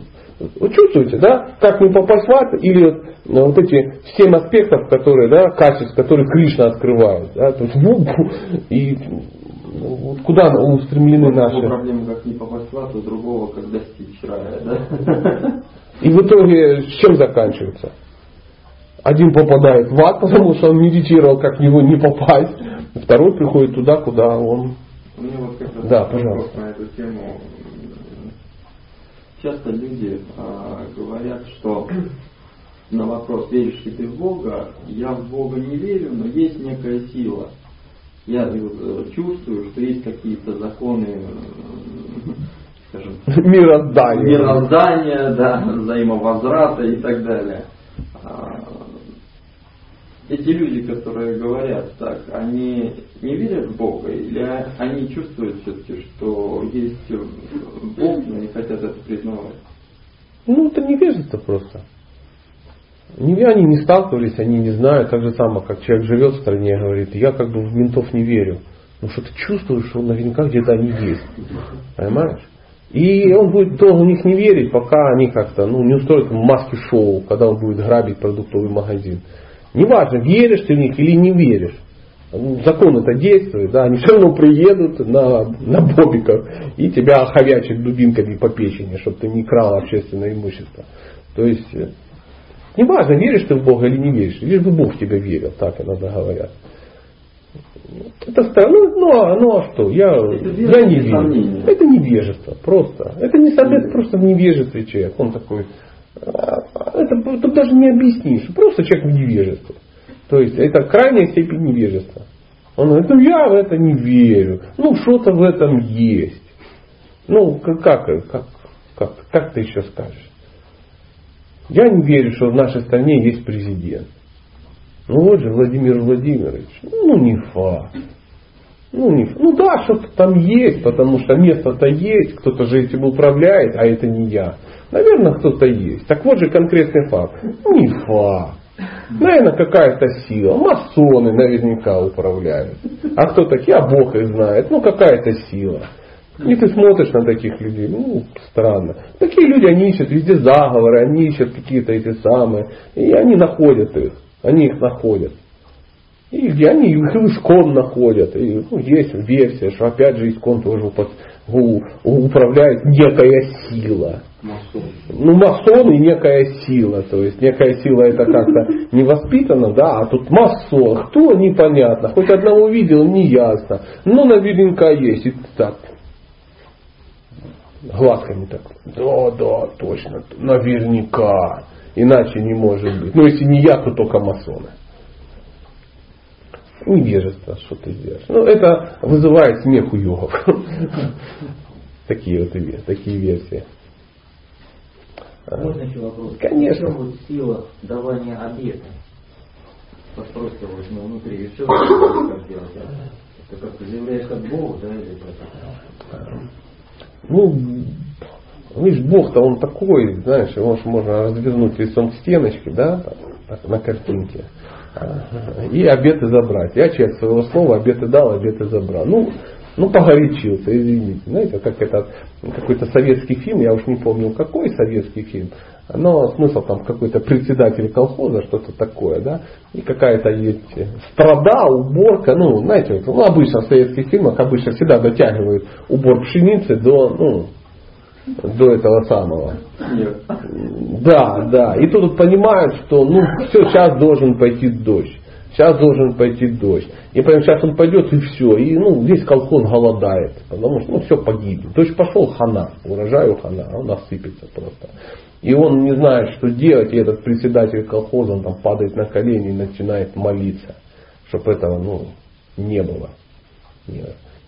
чувствуете, да, как не попасть в ад, или ну, вот эти семь аспектов, которые, да, качеств, которые Кришна открывает, да, то есть и вот куда устремлены наши. проблема, как не попасть в ад, у другого, как достичь рая, да. И в итоге с чем заканчивается? Один попадает в ад, потому что он медитировал, как в него не попасть. Второй приходит туда, куда он. Мне вот как раз да, пожалуйста. на эту тему часто люди а, говорят, что на вопрос, веришь ли ты в Бога, я в Бога не верю, но есть некая сила. Я э, чувствую, что есть какие-то законы, э, скажем, мироздания, мироздания да, взаимовозврата и так далее. А, эти люди, которые говорят так, они не верят в Бога или они чувствуют все-таки, что есть Бог, но не хотят это признавать? Ну, это невежество просто. Не, они не сталкивались, они не знают. Так же самое, как человек живет в стране говорит, я как бы в ментов не верю. Ну что ты чувствуешь, что наверняка где-то они есть. Понимаешь? И он будет долго в них не верить, пока они как-то ну, не устроят маски шоу, когда он будет грабить продуктовый магазин. Неважно, веришь ты в них или не веришь. Закон это действует, да, они все равно приедут на, на бобиках и тебя оховячат дубинками по печени, чтобы ты не крал общественное имущество. То есть, э, неважно, веришь ты в Бога или не веришь, лишь бы Бог тебя верил, так иногда говорят. Это странно, ну, ну, а, ну а что, я, я не верю. Сомнения. Это невежество, просто. Это не совет, просто в невежестве человек. Он такой, это тут даже не объяснишь. Просто человек в невежестве. То есть это крайняя степень невежества. Он говорит, ну я в это не верю. Ну что-то в этом есть. Ну как, как, как, как ты еще скажешь? Я не верю, что в нашей стране есть президент. Ну вот же Владимир Владимирович. Ну не факт. Ну, не, ну да, что-то там есть, потому что место-то есть, кто-то же этим управляет, а это не я. Наверное, кто-то есть. Так вот же конкретный факт. Не факт. Наверное, какая-то сила. Масоны наверняка управляют. А кто такие? А Бог их знает. Ну, какая-то сила. И ты смотришь на таких людей, ну, странно. Такие люди, они ищут везде заговоры, они ищут какие-то эти самые. И они находят их. Они их находят. И где они их искон находят. И, ну, есть версия, что опять же искон тоже управляет некая сила. Масон. Ну, масон и некая сила. То есть некая сила это как-то не воспитана, да, а тут масон. Кто непонятно. Хоть одного видел, не ясно. Но наверняка есть. И так. Глазками так. Да, да, точно. Наверняка. Иначе не может быть. Ну, если не я, то только масоны невежество, что ты сделаешь. Ну, это вызывает смех у йогов. Такие вот такие версии. Можно еще вопрос? Конечно. В чем вот сила давания обета? Просто вот ну, внутри решил, как делать. Ты как-то заявляешь как Богу, да, или как? Ну, видишь, Бог-то он такой, знаешь, его же можно развернуть лицом к стеночке, да, на картинке. И обеты забрать. Я человек своего слова, обеты дал, обеты забрал. Ну, ну, погорячился, извините. Знаете, как это какой-то советский фильм, я уж не помню, какой советский фильм, но смысл там какой-то председатель колхоза, что-то такое, да, и какая-то есть страда, уборка, ну, знаете, ну, обычно в советских фильмах обычно всегда дотягивают убор пшеницы до, ну, до этого самого. Нет. Да, да. И тут понимают, что ну все, сейчас должен пойти дождь. сейчас должен пойти дождь. И прямо сейчас он пойдет и все. И ну, весь колхоз голодает, потому что ну, все погибнет. Дождь пошел, хана, урожаю хана, а он осыпется просто. И он не знает, что делать, и этот председатель колхоза, он там падает на колени и начинает молиться, чтобы этого ну, не было.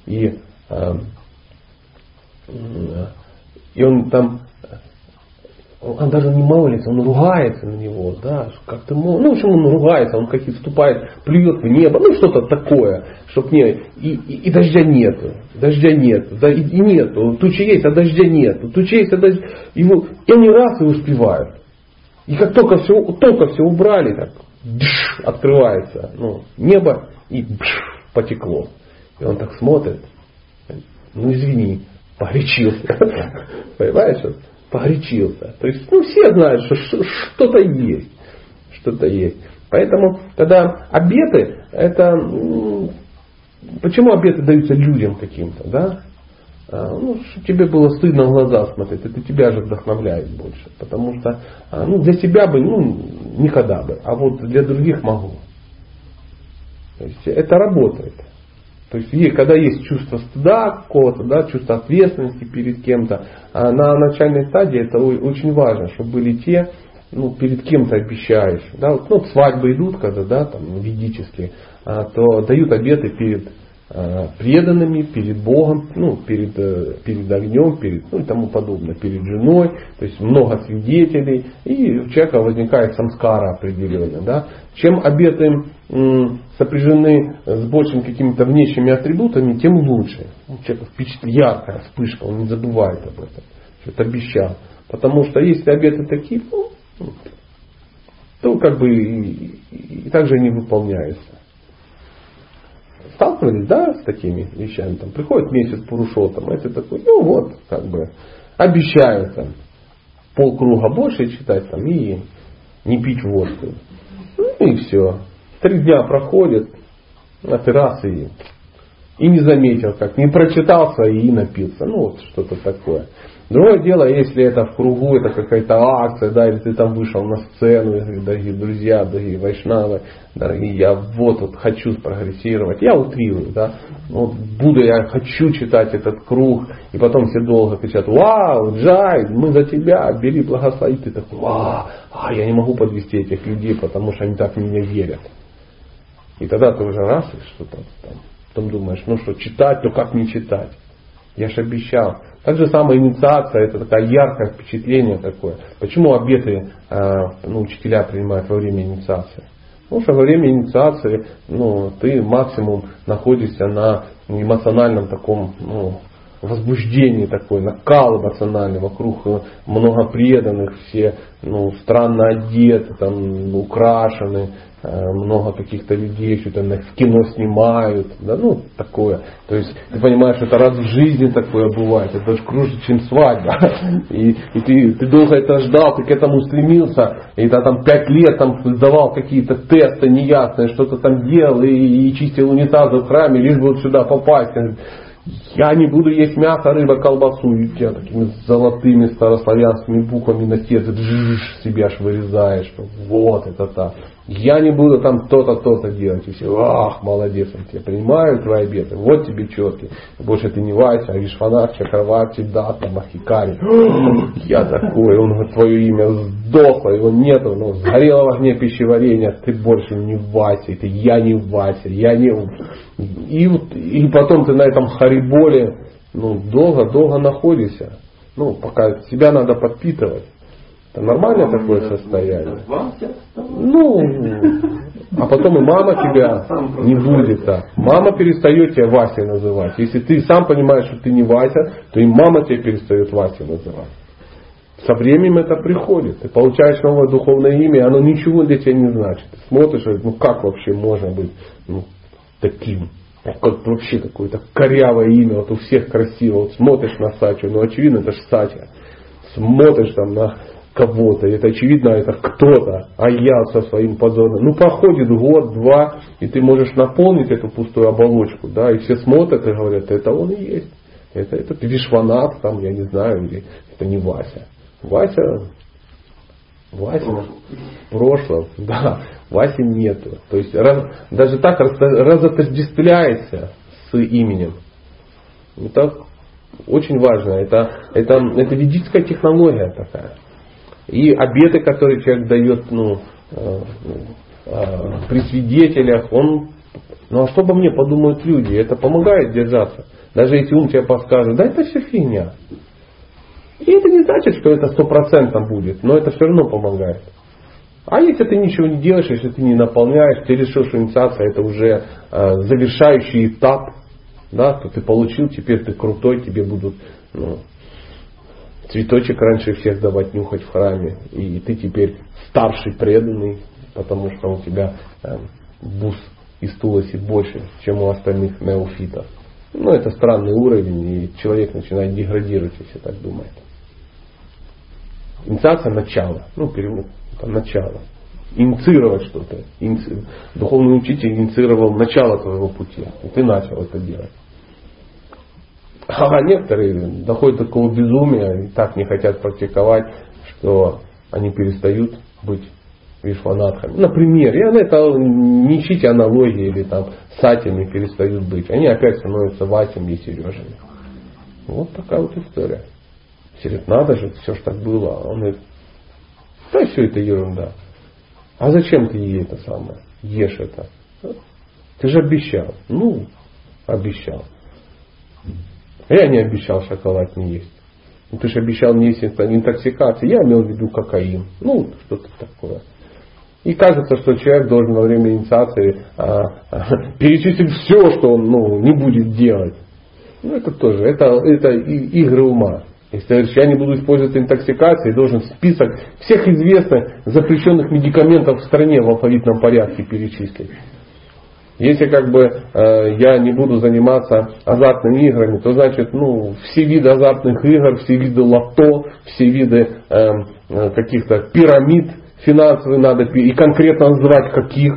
И, э, и он там он даже не молится, он ругается на него, да, как-то, ну, в общем, он ругается, он как-то вступает, плюет в небо, ну, что-то такое, чтоб не, и, и, и дождя нету, дождя нет, да, и, и нету, тучи есть, а дождя нету, тучи есть, а дождя, его, и они раз и успевают. И как только все, только все убрали, так, дш, открывается, ну, небо, и бш, потекло. И он так смотрит, ну, извини, погорячился. Понимаешь? Погорячился. То есть, ну, все знают, что что-то есть. Что-то есть. Поэтому, когда обеты, это... Почему обеты даются людям каким-то, да? А, ну, чтобы тебе было стыдно в глаза смотреть, это тебя же вдохновляет больше. Потому что, а, ну, для себя бы, ну, никогда бы, а вот для других могу. То есть это работает. То есть, когда есть чувство стыда какого-то, да, чувство ответственности перед кем-то, а на начальной стадии это очень важно, чтобы были те, ну, перед кем то обещаешь. Да, вот, ну, свадьбы идут, когда, да, там, ведические, а, то дают обеты перед а, преданными, перед Богом, ну, перед, э, перед огнем, перед, ну и тому подобное, перед женой, то есть много свидетелей, и у человека возникает самскара определенная. Да? Чем обеты сопряжены с большими какими-то внешними атрибутами, тем лучше. У человека впечатление, яркая вспышка, он не забывает об этом, что это обещал. Потому что если обеты такие, ну, то как бы и, и, и также не выполняются. Сталкивались, да, с такими вещами? Там приходит месяц Пурушотам, а это такой, ну вот, как бы, обещают там полкруга больше читать там и не пить водку. Ну и все. Три дня проходит, а ты и, не заметил, как не прочитался и напился. Ну вот что-то такое. Другое дело, если это в кругу, это какая-то акция, да, или ты там вышел на сцену, и дорогие друзья, дорогие вайшнавы, дорогие, я вот, вот хочу прогрессировать. Я утрирую, да. Вот буду, я хочу читать этот круг, и потом все долго кричат, вау, Джай, мы за тебя, бери благослови. Ты такой, вау, а я не могу подвести этих людей, потому что они так в меня верят. И тогда ты уже раз и что-то там, потом думаешь, ну что, читать, ну как не читать? Я же обещал. Так же самая инициация, это такое яркое впечатление такое. Почему обеты э, ну, учителя принимают во время инициации? Потому что во время инициации ну, ты максимум находишься на эмоциональном таком ну, возбуждении такой, накал эмоциональный, вокруг много преданных, все ну, странно одеты, там, украшены, Э, много каких-то людей что-то в кино снимают, да, ну, такое. То есть, ты понимаешь, это раз в жизни такое бывает, это даже круче, чем свадьба. И, и ты, ты долго это ждал, ты к этому стремился, и ты там пять лет там сдавал какие-то тесты неясные, что-то там делал, и, и чистил унитазы в храме, лишь бы вот сюда попасть. Я не буду есть мясо, рыба, колбасу. И тебя такими золотыми старославянскими буквами на сердце себе аж вырезаешь. Вот это так я не буду там то-то, то-то делать. И все, ах, молодец, он тебя принимают твои обеты, вот тебе четкий. Больше ты не Вася, а Чакраварти, да, там, Ахикари. Я такой, он твое имя сдохло, его нету, но сгорело в огне пищеварения, ты больше не Вася, это я не Вася, я не... И, и потом ты на этом хариболе, ну, долго-долго находишься. Ну, пока себя надо подпитывать. Это нормальное такое состояние. Ну, а потом и мама тебя не будет так. Мама перестает тебя Вася называть. Если ты сам понимаешь, что ты не Вася, то и мама тебя перестает Вася называть. Со временем это приходит. Ты получаешь новое духовное имя, и оно ничего для тебя не значит. Ты смотришь, ну как вообще можно быть ну, таким? Как вообще какое-то корявое имя, вот у всех красиво. Вот смотришь на Сачу, ну очевидно это же Сача. Смотришь там на кого-то, это очевидно, это кто-то, а я со своим позором. Ну, проходит год, два, и ты можешь наполнить эту пустую оболочку, да, и все смотрят и говорят, это он и есть. Это, это Вишванат, там, я не знаю, или это не Вася. Вася Вася в прошлом, да, Васи нету. То есть раз, даже так разотождествляется с именем. Это очень важно. Это, это, это ведическая технология такая. И обеты, которые человек дает ну, э, э, при свидетелях, он, ну а что обо мне подумают люди? Это помогает держаться. Даже если ум тебе подскажет, да это все фигня. И это не значит, что это стопроцентно будет, но это все равно помогает. А если ты ничего не делаешь, если ты не наполняешь, ты решил, что инициация это уже э, завершающий этап, да, то ты получил, теперь ты крутой, тебе будут ну, цветочек раньше всех давать нюхать в храме, и ты теперь старший преданный, потому что у тебя э, бус из Туласи больше, чем у остальных неофитов. Ну, это странный уровень, и человек начинает деградировать, если так думает. Инициация начало. Ну, перевод, это начало. Инициировать что-то. Духовный учитель инициировал начало твоего пути. И ты начал это делать. А некоторые доходят до такого безумия и так не хотят практиковать, что они перестают быть вишванатхами. Например, я на это не ищите аналогии или там сатями перестают быть. Они опять становятся ватями и сережами. Вот такая вот история. Говорит, надо же, все же так было. Он говорит, да все это ерунда. А зачем ты ей это самое? Ешь это. Ты же обещал. Ну, обещал. Я не обещал шоколад не есть. Ну, ты же обещал не есть интоксикации. Я имел в виду кокаин. Ну, что-то такое. И кажется, что человек должен во время инициации а, а, перечислить все, что он ну, не будет делать. Ну, это тоже, это, это игры ума. Если говоришь, я не буду использовать интоксикации, должен список всех известных запрещенных медикаментов в стране в алфавитном порядке перечислить. Если как бы э, я не буду заниматься азартными играми, то значит, ну, все виды азартных игр, все виды лото, все виды э, э каких-то пирамид финансовых надо и конкретно называть каких.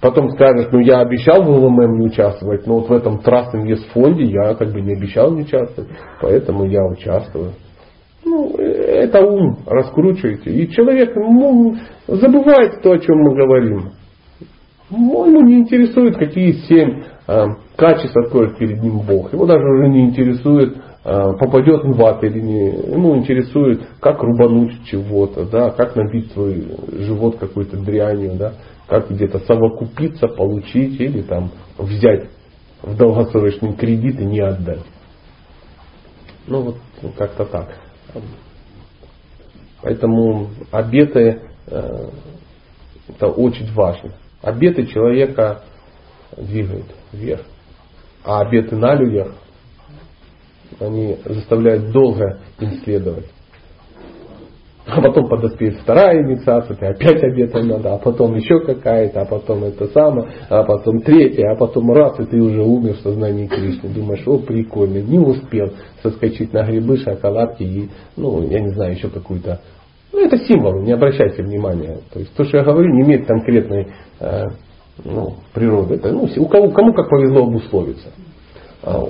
Потом скажешь, ну я обещал в ЛММ не участвовать, но вот в этом Invest фонде я как бы не обещал не участвовать, поэтому я участвую. Ну, это ум раскручиваете. И человек ну, забывает то, о чем мы говорим. Ему не интересует, какие семь э, качеств откроет перед ним Бог. Его даже уже не интересует, э, попадет он в ад или не. Ему интересует, как рубануть чего-то, да, как набить свой живот какой-то дрянью, да как где-то совокупиться, получить или там взять в долгосрочный кредит и не отдать. Ну вот как-то так. Поэтому обеты э, это очень важно. Обеты человека двигают вверх. А обеты на людях, они заставляют долго исследовать. А потом подоспеет вторая инициация, ты опять обетом надо, а потом еще какая-то, а потом это самое, а потом третья, а потом раз, и ты уже умер в сознании Кришны. Думаешь, о, прикольно, не успел соскочить на грибы, шоколадки и, ну, я не знаю, еще какую-то ну, это символ, не обращайте внимания. То есть то, что я говорю, не имеет конкретной э, ну, природы. Это, ну, у кого, кому как повезло обусловиться. А,